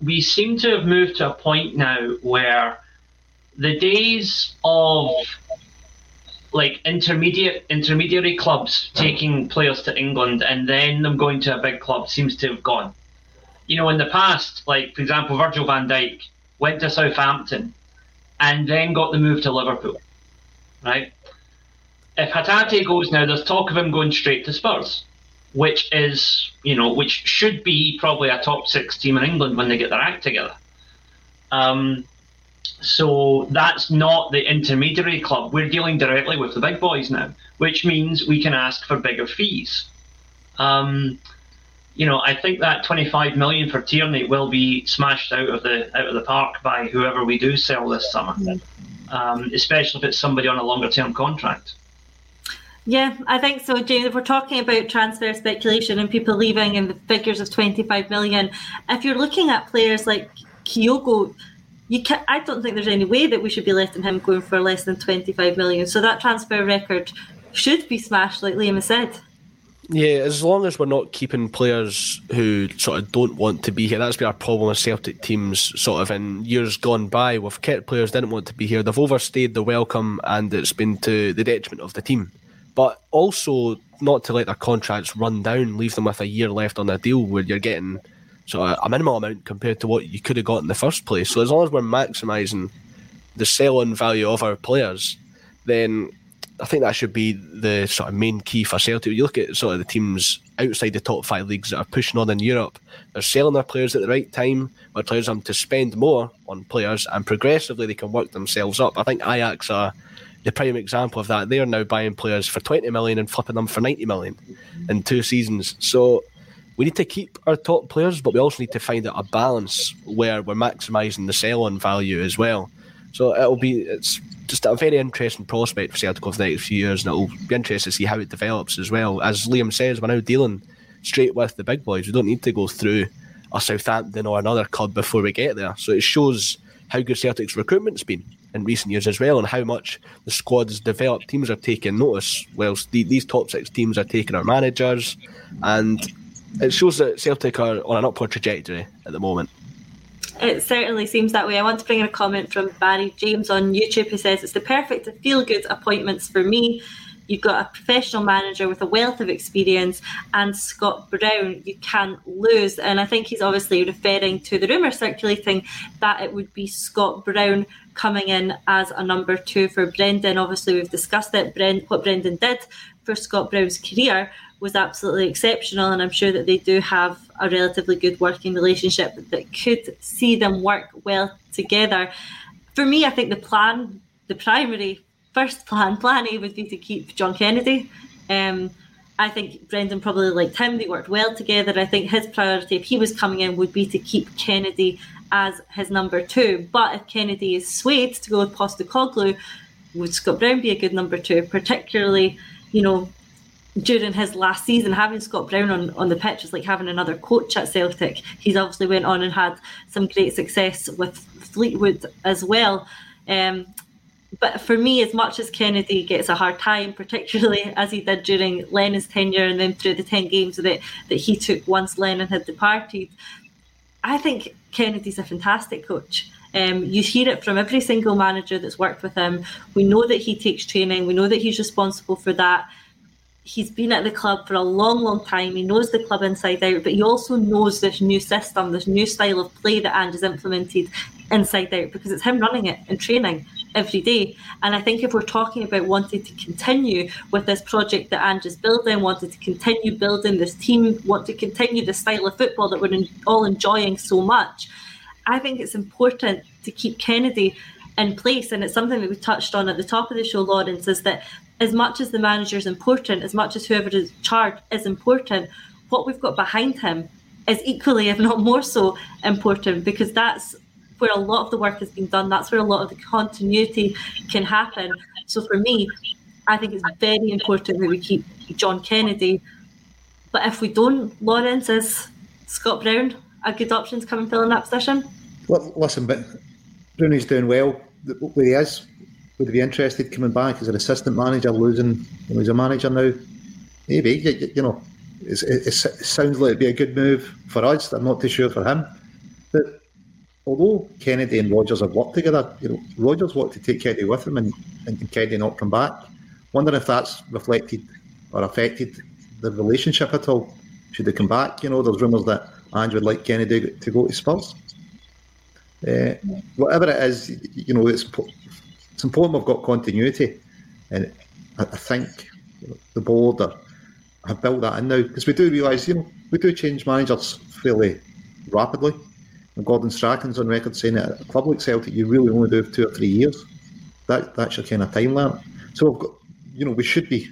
S4: we seem to have moved to a point now where the days of like intermediate intermediary clubs taking players to England and then them going to a big club seems to have gone. You know, in the past, like for example, Virgil van Dijk went to Southampton and then got the move to Liverpool. Right? If Hatate goes now, there's talk of him going straight to Spurs, which is, you know, which should be probably a top six team in England when they get their act together. Um, so that's not the intermediary club. We're dealing directly with the big boys now, which means we can ask for bigger fees. Um, you know, I think that 25 million for Tierney will be smashed out of the out of the park by whoever we do sell this summer, um, especially if it's somebody on a longer term contract.
S1: Yeah, I think so, James. If we're talking about transfer speculation and people leaving and the figures of 25 million, if you're looking at players like Kyogo, you can I don't think there's any way that we should be letting him go for less than 25 million. So that transfer record should be smashed, like Liam has said.
S2: Yeah, as long as we're not keeping players who sort of don't want to be here, that's been our problem with Celtic teams sort of in years gone by. We've kept players didn't want to be here, they've overstayed the welcome, and it's been to the detriment of the team. But also not to let their contracts run down, leave them with a year left on their deal where you're getting sort of uh, a minimal amount compared to what you could have got in the first place. So as long as we're maximising the sell-on value of our players, then I think that should be the sort of main key for Celtic. You look at sort of the teams outside the top five leagues that are pushing on in Europe. They're selling their players at the right time, which allows them to spend more on players, and progressively they can work themselves up. I think Ajax are the prime example of that. They are now buying players for 20 million and flipping them for 90 million in two seasons. So we need to keep our top players, but we also need to find out a balance where we're maximising the sell-on value as well. So it'll be it's just a very interesting prospect for Celtic over the next few years, and it'll be interesting to see how it develops as well. As Liam says, we're now dealing straight with the big boys. We don't need to go through a Southampton or another club before we get there. So it shows how good Celtic's recruitment's been in recent years as well, and how much the squad has developed. Teams are taking notice, whilst the, these top six teams are taking our managers, and it shows that Celtic are on an upward trajectory at the moment.
S1: It certainly seems that way. I want to bring in a comment from Barry James on YouTube who says it's the perfect feel good appointments for me. You've got a professional manager with a wealth of experience and Scott Brown you can't lose. And I think he's obviously referring to the rumour circulating that it would be Scott Brown coming in as a number two for Brendan. Obviously, we've discussed it. Brent, what Brendan did for Scott Brown's career was absolutely exceptional, and I'm sure that they do have a relatively good working relationship that could see them work well together. For me, I think the plan, the primary first plan, plan A would be to keep John Kennedy. Um, I think Brendan probably liked him. They worked well together. I think his priority, if he was coming in, would be to keep Kennedy as his number two. But if Kennedy is swayed to go with Postecoglou, would Scott Brown be a good number two? Particularly, you know, during his last season, having Scott Brown on, on the pitch was like having another coach at Celtic. He's obviously went on and had some great success with Fleetwood as well. Um, but for me, as much as Kennedy gets a hard time, particularly as he did during Lennon's tenure and then through the 10 games that, that he took once Lennon had departed, I think Kennedy's a fantastic coach. Um, you hear it from every single manager that's worked with him. We know that he takes training, we know that he's responsible for that he's been at the club for a long, long time. He knows the club inside out, but he also knows this new system, this new style of play that has implemented inside out because it's him running it and training every day. And I think if we're talking about wanting to continue with this project that Ange is building, wanting to continue building this team, want to continue the style of football that we're all enjoying so much, I think it's important to keep Kennedy in place. And it's something that we touched on at the top of the show, Lawrence, is that as much as the manager is important, as much as whoever is charged is important, what we've got behind him is equally, if not more so, important because that's where a lot of the work has been done. That's where a lot of the continuity can happen. So for me, I think it's very important that we keep John Kennedy. But if we don't, Lawrence is Scott Brown a good option to come and fill in that position?
S3: Well, listen, but Brownie's doing well where he is would he be interested coming back as an assistant manager, losing you know, he's a manager now? Maybe you, you know it, it, sounds like it'd be a good move for us. I'm not too sure for him. But although Kennedy and Rodgers have worked together, you know, Rodgers wanted to take Kennedy with him and, and Kennedy not come back. Wondering if that's reflected or affected the relationship at all. Should they come back? You know, there's rumours that Ange would like Kennedy to go to Spurs. Uh, whatever it is, you know, it's it's important we've got continuity, and I, think the board are, have built that in now because we do realise, you know, we do change managers fairly rapidly. And Gordon Strachan's on record saying that at a club like Celtic, you really only do two or three years. That that's your kind of time limit. So we've got, you know, we should be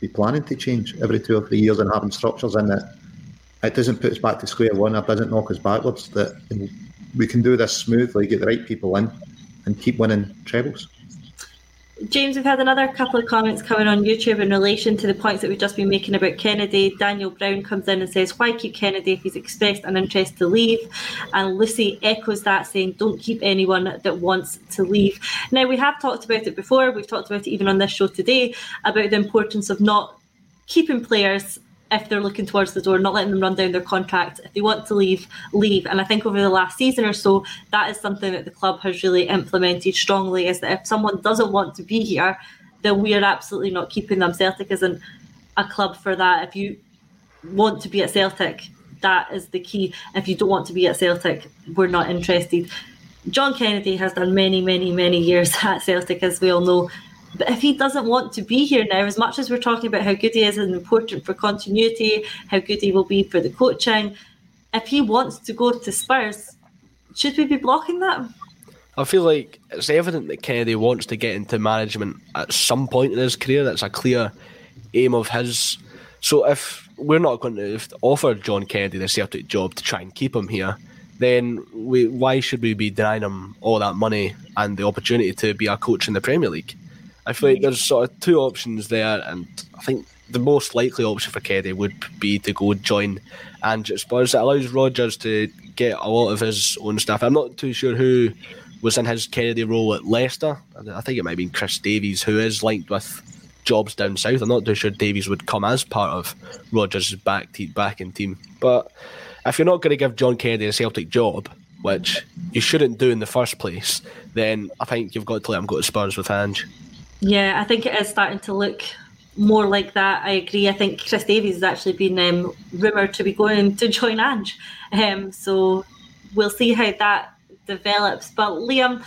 S3: be planning to change every two or three years and having structures in that it doesn't put us back to square one. It doesn't knock us backwards. That we can do this smoothly, get the right people in, and keep winning trebles.
S1: James, we've had another couple of comments coming on YouTube in relation to the points that we've just been making about Kennedy. Daniel Brown comes in and says, Why keep Kennedy if he's expressed an interest to leave? And Lucy echoes that, saying, Don't keep anyone that wants to leave. Now, we have talked about it before, we've talked about it even on this show today, about the importance of not keeping players if they're looking towards the door, not letting them run down their contract. If they want to leave, leave. And I think over the last season or so, that is something that the club has really implemented strongly is that if someone doesn't want to be here, then we are absolutely not keeping them. Celtic isn't a club for that. If you want to be at Celtic, that is the key. If you don't want to be at Celtic, we're not interested. John Kennedy has done many, many, many years at Celtic, as we all know. But if he doesn't want to be here now, as much as we're talking about how good he is and important for continuity, how good he will be for the coaching, if he wants to go to Spurs, should we be blocking that?
S2: I feel like it's evident that Kennedy wants to get into management at some point in his career. That's a clear aim of his. So if we're not going to offer John Kennedy the Celtic job to try and keep him here, then we, why should we be denying him all that money and the opportunity to be a coach in the Premier League? I feel like there's sort of two options there, and I think the most likely option for Kennedy would be to go join Ange Spurs. It allows Rodgers to get a lot of his own stuff. I'm not too sure who was in his Kennedy role at Leicester. I think it might have been Chris Davies, who is linked with jobs down south. I'm not too sure Davies would come as part of Rodgers' back te- backing team. But if you're not going to give John Kennedy a Celtic job, which you shouldn't do in the first place, then I think you've got to let him go to Spurs with Ange.
S1: Yeah, I think it is starting to look more like that. I agree. I think Chris Davies has actually been um, rumoured to be going to join Ange. Um, so we'll see how that develops. But Liam,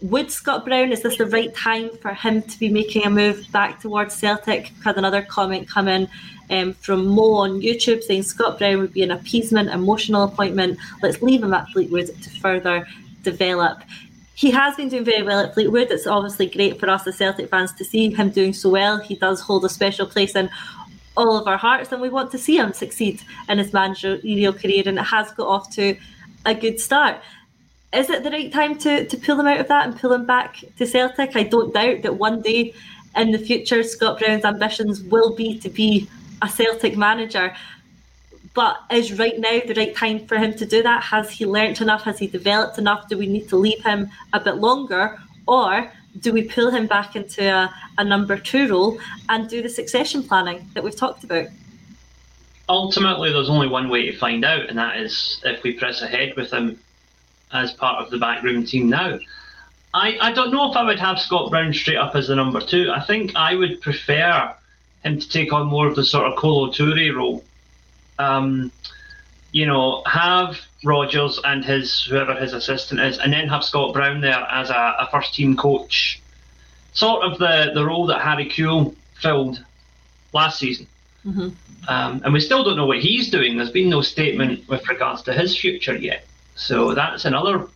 S1: would Scott Brown, is this the right time for him to be making a move back towards Celtic? We've had another comment come in um, from Mo on YouTube saying Scott Brown would be an appeasement, emotional appointment. Let's leave him at Fleetwood to further develop he has been doing very well at Fleetwood. It's obviously great for us, as Celtic fans, to see him doing so well. He does hold a special place in all of our hearts, and we want to see him succeed in his managerial career. And it has got off to a good start. Is it the right time to, to pull him out of that and pull him back to Celtic? I don't doubt that one day in the future, Scott Brown's ambitions will be to be a Celtic manager. But is right now the right time for him to do that? Has he learnt enough? Has he developed enough? Do we need to leave him a bit longer? Or do we pull him back into a, a number two role and do the succession planning that we've talked about?
S4: Ultimately, there's only one way to find out, and that is if we press ahead with him as part of the backroom team now. I, I don't know if I would have Scott Brown straight up as the number two. I think I would prefer him to take on more of the sort of Kolo Toure role um, you know, have Rodgers and his whoever his assistant is, and then have Scott Brown there as a, a first team coach, sort of the the role that Harry Kewell filled last season. Mm-hmm. Um, and we still don't know what he's doing. There's been no statement with regards to his future yet. So that's another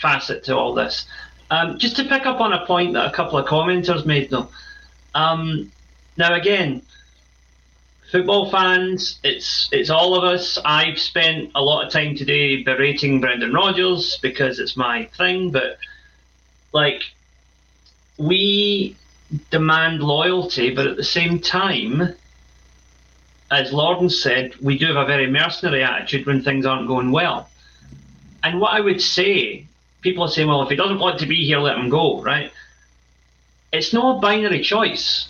S4: facet to all this. Um, just to pick up on a point that a couple of commenters made, though. Um, now, again, football fans, it's it's all of us. I've spent a lot of time today berating Brendan Rodgers because it's my thing, but like we demand loyalty, but at the same time, as Lorden said, we do have a very mercenary attitude when things aren't going well. And what I would say, people are saying, well, if he doesn't want to be here, let him go, right? It's not a binary choice,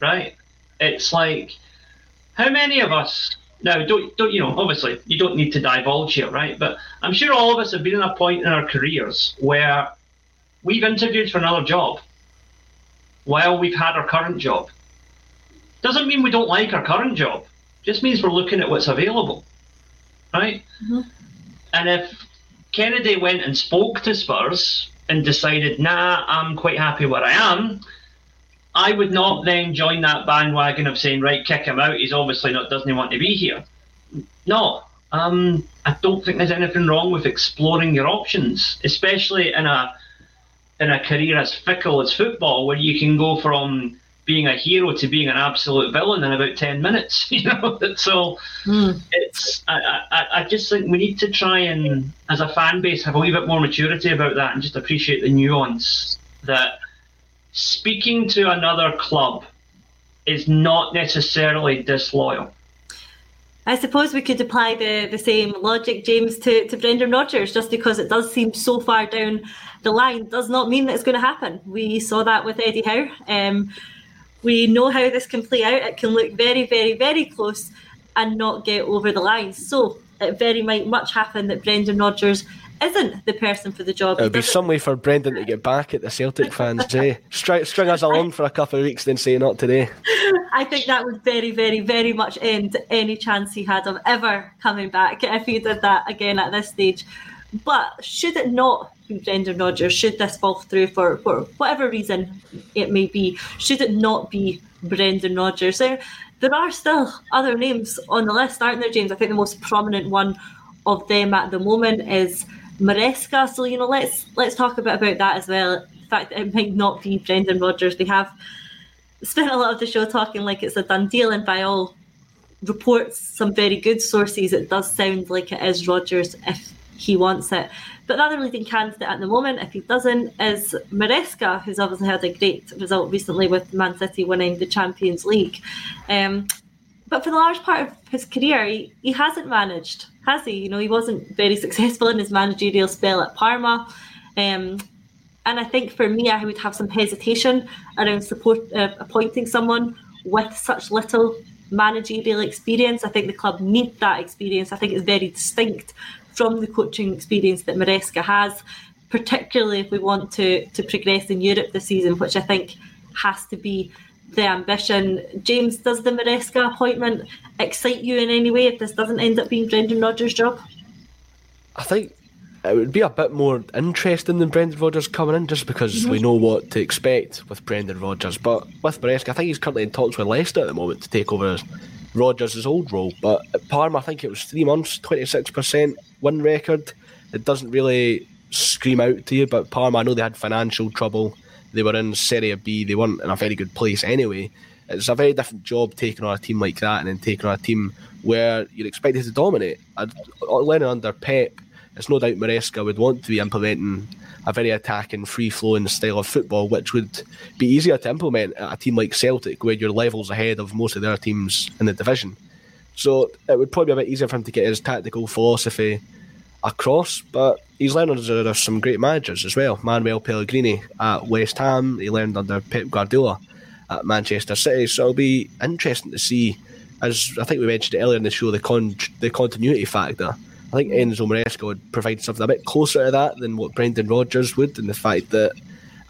S4: right? It's like how many of us now don't don't you know? Obviously, you don't need to divulge here, right? But I'm sure all of us have been in a point in our careers where we've interviewed for another job while we've had our current job. Doesn't mean we don't like our current job. Just means we're looking at what's available, right? Mm-hmm. And if Kennedy went and spoke to Spurs and decided, nah, I'm quite happy where I am, I would not then join that bandwagon of saying, right, kick him out. He's obviously not doesn't he want to be here. No, um, I don't think there's anything wrong with exploring your options, especially in a in a career as fickle as football, where you can go from being a hero to being an absolute villain in about 10 minutes you know so mm. it's I, I, I just think we need to try and as a fan base have a wee bit more maturity about that and just appreciate the nuance that speaking to another club is not necessarily disloyal
S1: I suppose we could apply the, the same logic, James, to, to Brendan Rodgers. Just because it does seem so far down the line does not mean that it's going to happen. We saw that with Eddie Howe. Um, we know how this can play out. It can look very, very, very close and not get over the line. So it very might much happen that Brendan Rodgers isn't the person for the job.
S2: It would be some way for Brendan to get back at the Celtic fans, eh? String, string us along for a couple of weeks, then say not today.
S1: I think that would very, very, very much end any chance he had of ever coming back if he did that again at this stage. But should it not be Brendan Rodgers, should this fall through for, for whatever reason it may be, should it not be Brendan Rodgers? There, there are still other names on the list, aren't there, James? I think the most prominent one of them at the moment is Maresca. So you know, let's let's talk a bit about that as well. The fact that it might not be Brendan Rodgers. They have spent a lot of the show talking like it's a done deal, and by all reports, some very good sources, it does sound like it is Rodgers if he wants it. But the other leading candidate at the moment, if he doesn't, is Maresca, who's obviously had a great result recently with Man City winning the Champions League. Um, but for the large part of his career, he, he hasn't managed, has he? You know, he wasn't very successful in his managerial spell at Parma. Um, and I think for me, I would have some hesitation around support uh, appointing someone with such little managerial experience. I think the club need that experience. I think it's very distinct from the coaching experience that Maresca has, particularly if we want to to progress in Europe this season, which I think has to be the ambition. James, does the Maresca appointment excite you in any way if this doesn't end up being Brendan Rodgers' job?
S2: I think it would be a bit more interesting than Brendan Rodgers coming in just because we mhm. know what to expect with Brendan Rodgers. But with Maresca, I think he's currently in talks with Leicester at the moment to take over Rodgers' old role. But at Parma, I think it was three months, 26% win record. It doesn't really scream out to you, but Parma, I know they had financial trouble. They were in Serie B. They weren't in a very good place anyway. It's a very different job taking on a team like that and then taking on a team where you're expected to dominate. Under Pep, it's no doubt Maresca would want to be implementing a very attacking, free flowing style of football, which would be easier to implement at a team like Celtic, where you're levels ahead of most of their teams in the division. So it would probably be a bit easier for him to get his tactical philosophy across, but he's learned under some great managers as well. Manuel Pellegrini at West Ham, he learned under Pep Guardiola at Manchester City. So it'll be interesting to see, as I think we mentioned earlier in the show, the con- the continuity factor. I think Enzo Maresca would provide something a bit closer to that than what Brendan Rodgers would, and the fact that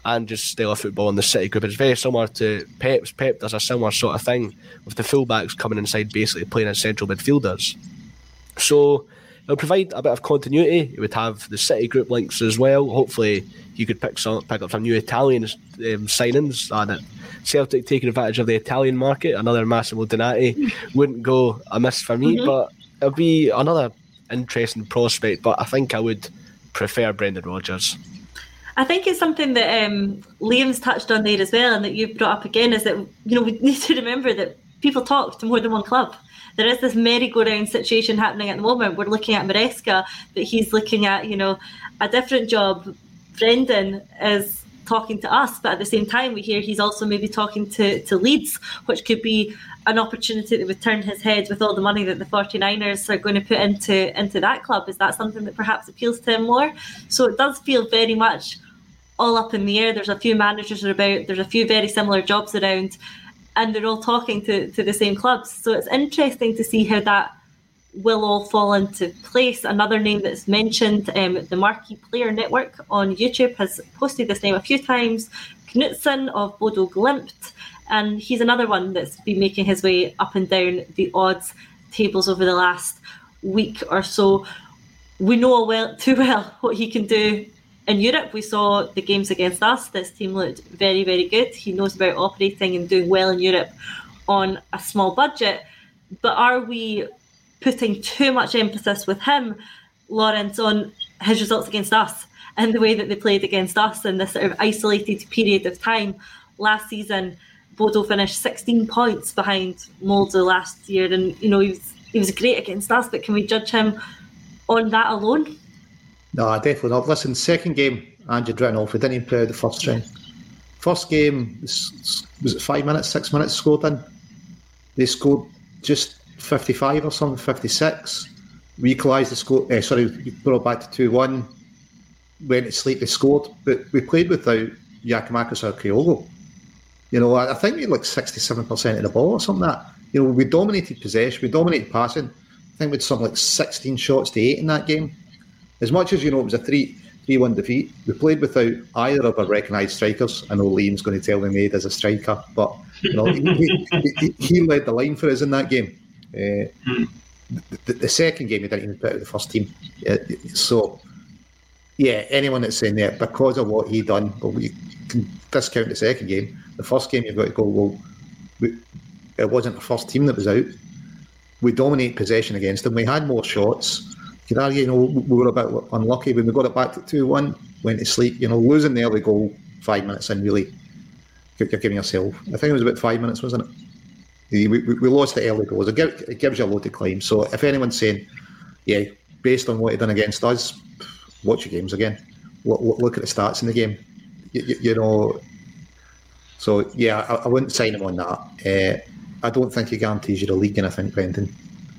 S2: and just style of football in the City group. It's very similar to Pep's. Pep does a similar sort of thing with the fullbacks coming inside, basically playing as central midfielders. So it'll provide a bit of continuity. It would have the City group links as well. Hopefully, you could pick some pick up some new Italian um, signings. And Celtic taking advantage of the Italian market. Another Massimo Donati wouldn't go amiss for me, mm-hmm. but it'll be another interesting prospect. But I think I would prefer Brendan Rodgers.
S1: I think it's something that um, Liam's touched on there as well, and that you've brought up again is that you know we need to remember that people talk to more than one club. There is this merry-go-round situation happening at the moment. We're looking at Maresca, but he's looking at you know a different job. Brendan is talking to us, but at the same time, we hear he's also maybe talking to, to Leeds, which could be an opportunity that would turn his head with all the money that the 49ers are going to put into into that club. Is that something that perhaps appeals to him more? So it does feel very much all up in the air. There's a few managers about. There's a few very similar jobs around. And they're all talking to, to the same clubs. So it's interesting to see how that will all fall into place. Another name that's mentioned, um, the Marquee Player Network on YouTube has posted this name a few times. Knutsen of Bodo Glimt, and he's another one that's been making his way up and down the odds tables over the last week or so. We know well too well what he can do in Europe. We saw the games against us. This team looked very, very good. He knows about operating and doing well in Europe on a small budget. But are we putting too much emphasis with him, Lawrence, on his results against us and the way that they played against us in this sort of isolated period of time? Last season, Bodo finished 16 points behind Molde last year, and you know he was he was great against us. But can we judge him on that alone?
S3: No, I definitely not. Listen, second game, Andrew Drittenoff, we didn't even play the first string. First game was, was it five minutes, six minutes scored in. They scored just 55 or something, 56. We equalised the score. Uh, sorry, we brought back to 2 1. Went to sleep, they scored, but we played without Giakoumakis or Kyogo. You know, I, I think we had like 67% of the ball or something like that. You know, we dominated possession, we dominated passing. I think we had something like 16 shots to 8 in that game. As much as, you know, it was a 3 3 1 defeat, we played without either of our recognised strikers. I know Liam's going to tell me Maeda as a striker, but, you know, he, he, he led the line for us in that game. Uh, the, the, second game, he didn't even put out the first team. Uh, so, yeah, anyone that's saying that because of what he done, well, we can discount the second game. The first game, you've got to go, well, we, it wasn't the first team that was out. We dominate possession against them. We had more shots. Could argue, you know, we were a bit unlucky when we got it back to 2 1, went to sleep. You know, losing the early goal five minutes in really, you're giving yourself, I think it was about five minutes, wasn't it? We, we, we lost the early goals. It, give, it gives you a load to climb. So if anyone's saying, yeah, based on what he done against us, watch your games again. Look, look at the stats in the game. You, you, you know, so yeah, I, I, wouldn't sign him on that. Uh, I don't think he guarantees you the league, and I think Brendan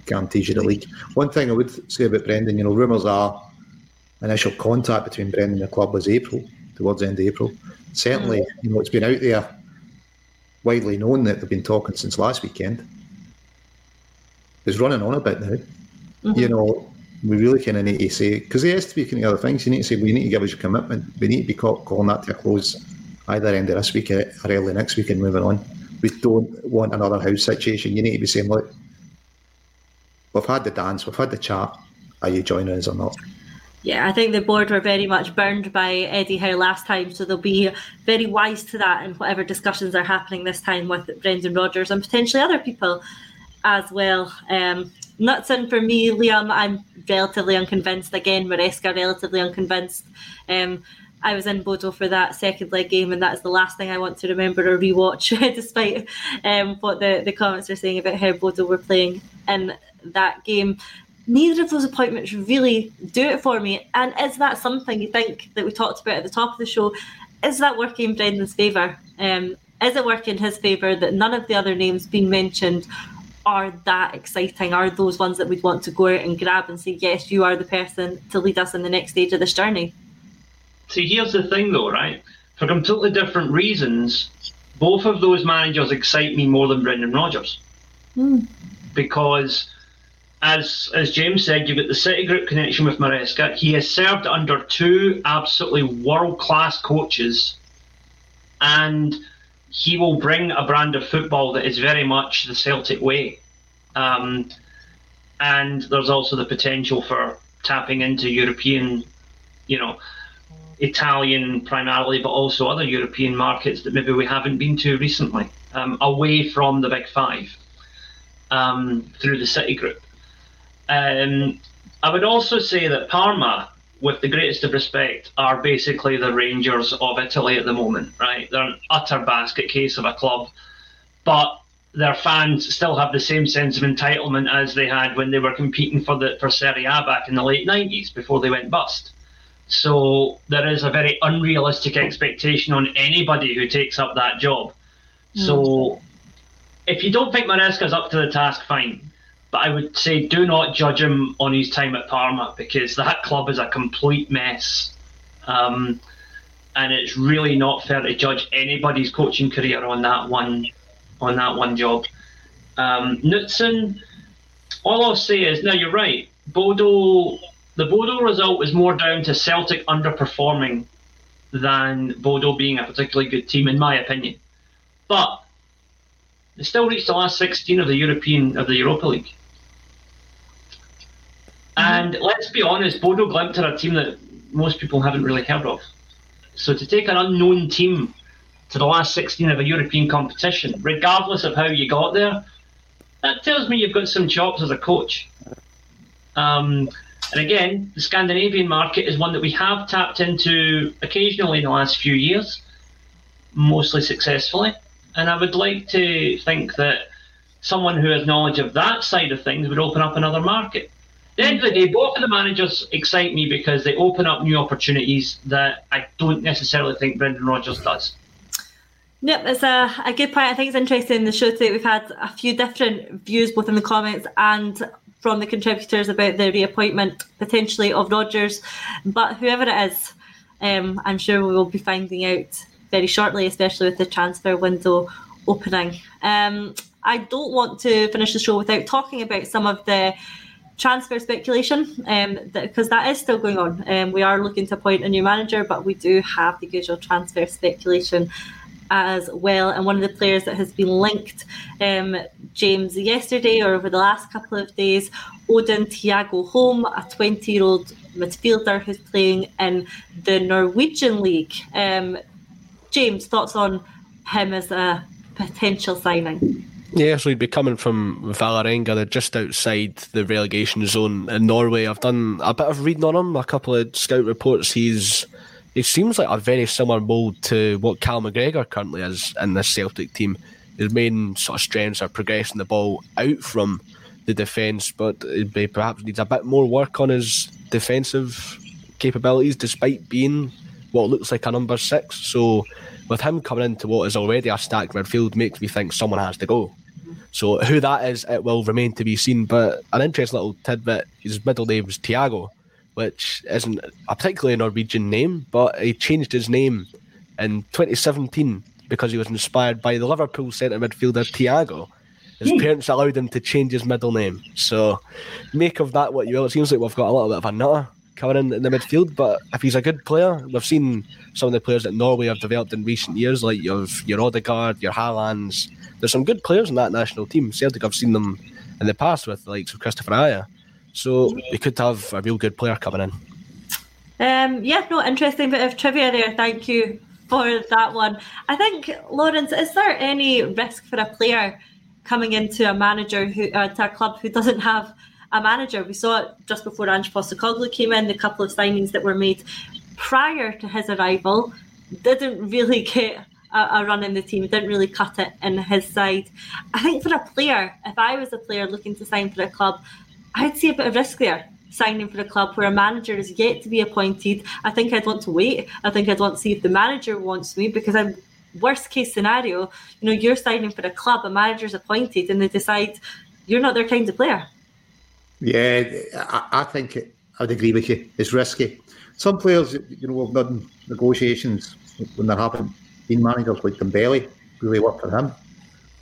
S3: guarantees you the league. One thing I would say about Brendan, you know, rumours are initial contact between Brendan and the club was April, towards the end of April. Certainly, mm. you know, it's been out there widely known that they've been talking since last weekend. It's running on a bit now. Mm-hmm. You know, we really kind of need to say because he speaking to other things. You need to say we need to give us your commitment. We need to be calling that to a close either end of this week or early next week and moving on. We don't want another house situation. You need to be saying, look, we've had the dance, we've had the chat. Are you joining us or not?
S1: Yeah, I think the board were very much burned by Eddie Howe last time, so they'll be very wise to that in whatever discussions are happening this time with Brendan Rodgers and potentially other people as well. Um, Knutsen for me, Liam, I'm relatively unconvinced. Again, Maresca, relatively unconvinced. Um, I was in Bodo for that second leg game, and that's the last thing I want to remember or rewatch, despite um, what the, the comments are saying about how Bodo were playing in that game neither of those appointments really do it for me. And is that something you think that we talked about at the top of the show? Is that working in Brendan's favour? Um, is it working in his favour that none of the other names being mentioned are that exciting? Are those ones that we'd want to go out and grab and say, yes, you are the person to lead us in the next stage of this journey?
S4: See, here's the thing though, right? For completely different reasons, both of those managers excite me more than Brendan Rodgers. Mm. Because as as James said, you've got the City Group connection with Maresca. He has served under two absolutely world class coaches, and he will bring a brand of football that is very much the Celtic way. Um, and there's also the potential for tapping into European, you know, Italian primarily, but also other European markets that maybe we haven't been to recently, um, away from the Big Five um, through the City Group. Um, I would also say that Parma, with the greatest of respect, are basically the Rangers of Italy at the moment, right? They're an utter basket case of a club, but their fans still have the same sense of entitlement as they had when they were competing for the for Serie A back in the late 90s before they went bust. So there is a very unrealistic expectation on anybody who takes up that job. Mm. So if you don't think Maresca's up to the task, fine. But I would say do not judge him on his time at Parma because that club is a complete mess. Um, and it's really not fair to judge anybody's coaching career on that one on that one job. Um, Knutsen, all I'll say is, now you're right. Bodo, the Bodo result was more down to Celtic underperforming than Bodo being a particularly good team, in my opinion. But they still reached the last 16 of the European of the Europa League. And let's be honest, Bodo Glimt are a team that most people haven't really heard of. So to take an unknown team to the last 16 of a European competition, regardless of how you got there, that tells me you've got some chops as a coach. Um, and again, the Scandinavian market is one that we have tapped into occasionally in the last few years, mostly successfully. And I would like to think that someone who has knowledge of that side of things would open up another market. At the end of the day, both of the managers excite me because they open up new opportunities that I don't necessarily think Brendan Rodgers does.
S1: Yep, it's a, a good point. I think it's interesting in the show today. We've had a few different views, both in the comments and from the contributors, about the reappointment potentially of Rodgers. But whoever it is, um, I'm sure we will be finding out very shortly, especially with the transfer window opening. Um, I don't want to finish the show without talking about some of the transfer speculation because um, that is still going on. Um, we are looking to appoint a new manager, but we do have the usual transfer speculation as well. And one of the players that has been linked, um, James, yesterday or over the last couple of days, Odin Thiago Holm, a 20 year old midfielder who's playing in the Norwegian League. Um, James, thoughts on him as a potential signing?
S2: Yeah, so he'd be coming from Vålerenga, they're just outside the relegation zone in Norway. I've done a bit of reading on him, a couple of scout reports. He's he seems like a very similar mould to what Cal McGregor currently is in this Celtic team. His main sort of strengths are progressing the ball out from the defence, but he perhaps needs a bit more work on his defensive capabilities, despite being what looks like a number six. So, with him coming into what is already a stacked midfield, makes me think someone has to go. So, who that is, it will remain to be seen. But an interesting little tidbit: his middle name is Thiago which isn't a particularly Norwegian name, but he changed his name in 2017 because he was inspired by the Liverpool centre midfielder Thiago. His mm. parents allowed him to change his middle name. So make of that what you will. It seems like we've got a little bit of a nutter coming in in the midfield, but if he's a good player, we've seen some of the players that Norway have developed in recent years, like your, your Odegaard, your Haalands. There's some good players in that national team. Celtic, I've seen them in the past with the likes of Kristoffer Ajer. So we could have a real good player coming in.
S1: Um, yeah, no, interesting bit of trivia there. Thank you for that one. I think, Lawrence, is there any risk for a player coming into a manager who uh, to a club who doesn't have a manager? We saw it just before Ange Postecoglou came in. The couple of signings that were made prior to his arrival didn't really get a, a run in the team. Didn't really cut it in his side. I think for a player, if I was a player looking to sign for a club, I'd see a bit of risk there signing for a club where a manager is yet to be appointed. I think I'd want to wait. I think I'd want to see if the manager wants me because I'm worst case scenario, you know, you're signing for a club, a manager's appointed, and they decide you're not their kind of player.
S3: Yeah, I, I think it, I'd agree with you. It's risky. Some players, you know, have done negotiations when they're having been managers like Dembele, really work for him.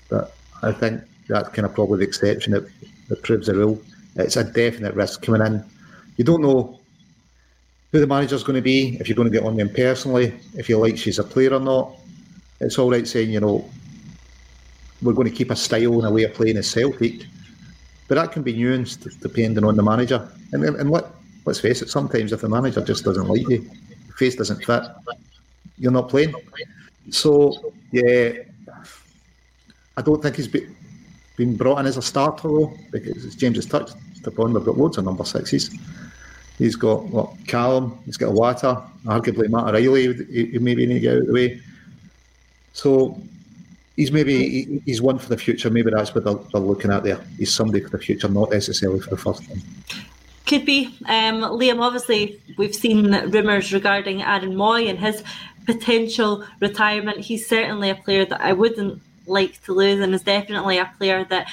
S3: But I think that's kind of probably the exception that, that proves the rule it's a definite risk coming in. You don't know who the manager's going to be, if you're going to get on them personally, if you like she's a player or not. It's all right saying, you know, we're going to keep a style and a way of playing as Celtic, but that can be nuanced depending on the manager. And, and let, let's face it, sometimes if the manager just doesn't like you, the face doesn't fit, you're not playing. So, yeah, I don't think he's been been brought in as a starter though, because as James has touched upon, we've got loads of number sixes. He's got what Callum, he's got Iwata, arguably Matt O'Riley, he, he maybe need to get out of the way. So he's maybe he, he's one for the future. Maybe that's what they're, they're, looking at there. He's somebody for the future, not necessarily for the first time.
S1: Could be. Um, Liam, obviously, we've seen rumours regarding Aaron Mooy and his potential retirement. He's certainly a player that I wouldn't like to lose and is definitely a player that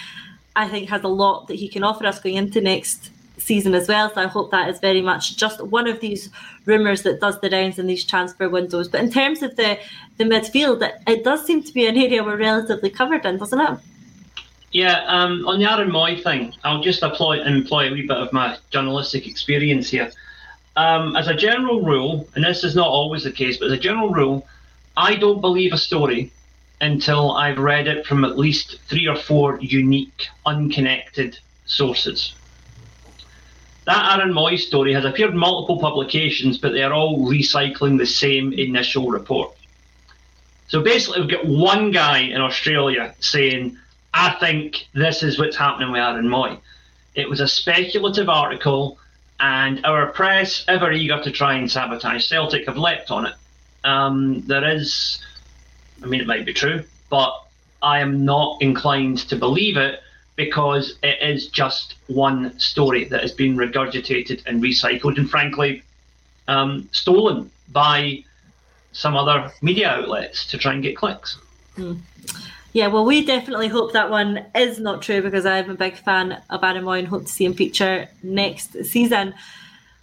S1: I think has a lot that he can offer us going into next season as well. So I hope that is very much just one of these rumours that does the rounds in these transfer windows. But in terms of the the midfield, it, does seem to be an area we're relatively covered in, doesn't it?
S4: Yeah, um, on the Aaron Mooy thing, I'll just employ, employ a wee bit of my journalistic experience here. Um, as a general rule, and this is not always the case, but as a general rule, I don't believe a story until I've read it from at least three or four unique, unconnected sources. That Aaron Mooy story has appeared in multiple publications, but they're all recycling the same initial report. So basically, we've got one guy in Australia saying, I think this is what's happening with Aaron Mooy. It was a speculative article, and our press, ever eager to try and sabotage Celtic, have leapt on it. Um, there is, I mean, it might be true, but I am not inclined to believe it because it is just one story that has been regurgitated and recycled, and frankly, um, stolen by some other media outlets to try and get clicks.
S1: Hmm. Yeah, well, we definitely hope that one is not true because I'm a big fan of Aaron Mooy and hope to see him feature next season.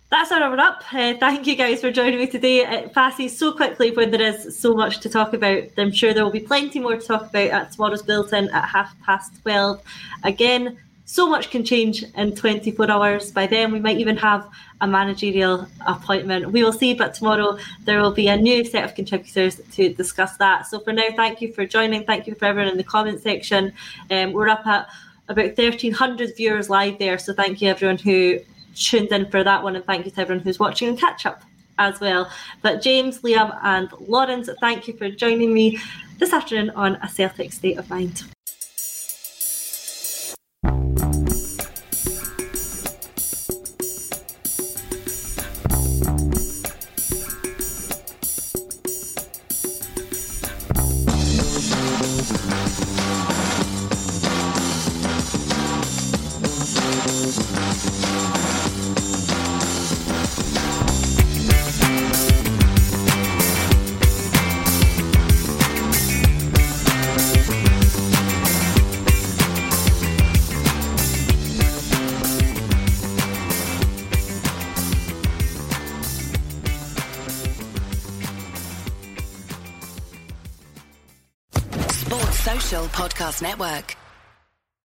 S1: That's our wrap up. Uh, thank you guys for joining me today. It passes so quickly when there is so much to talk about. I'm sure there will be plenty more to talk about at tomorrow's bulletin at half past 12. Again, so much can change in 24 hours. By then, we might even have a managerial appointment. We will see, but tomorrow there will be a new set of contributors to discuss that. So for now, thank you for joining. Thank you for everyone in the comment section. Um, we're up at about 1,300 viewers live there. So thank you everyone who tuned in for that one, and thank you to everyone who's watching and catch up as well. But James, Liam, and Lawrence, thank you for joining me this afternoon on A Celtic State of Mind.
S5: Podcast Network.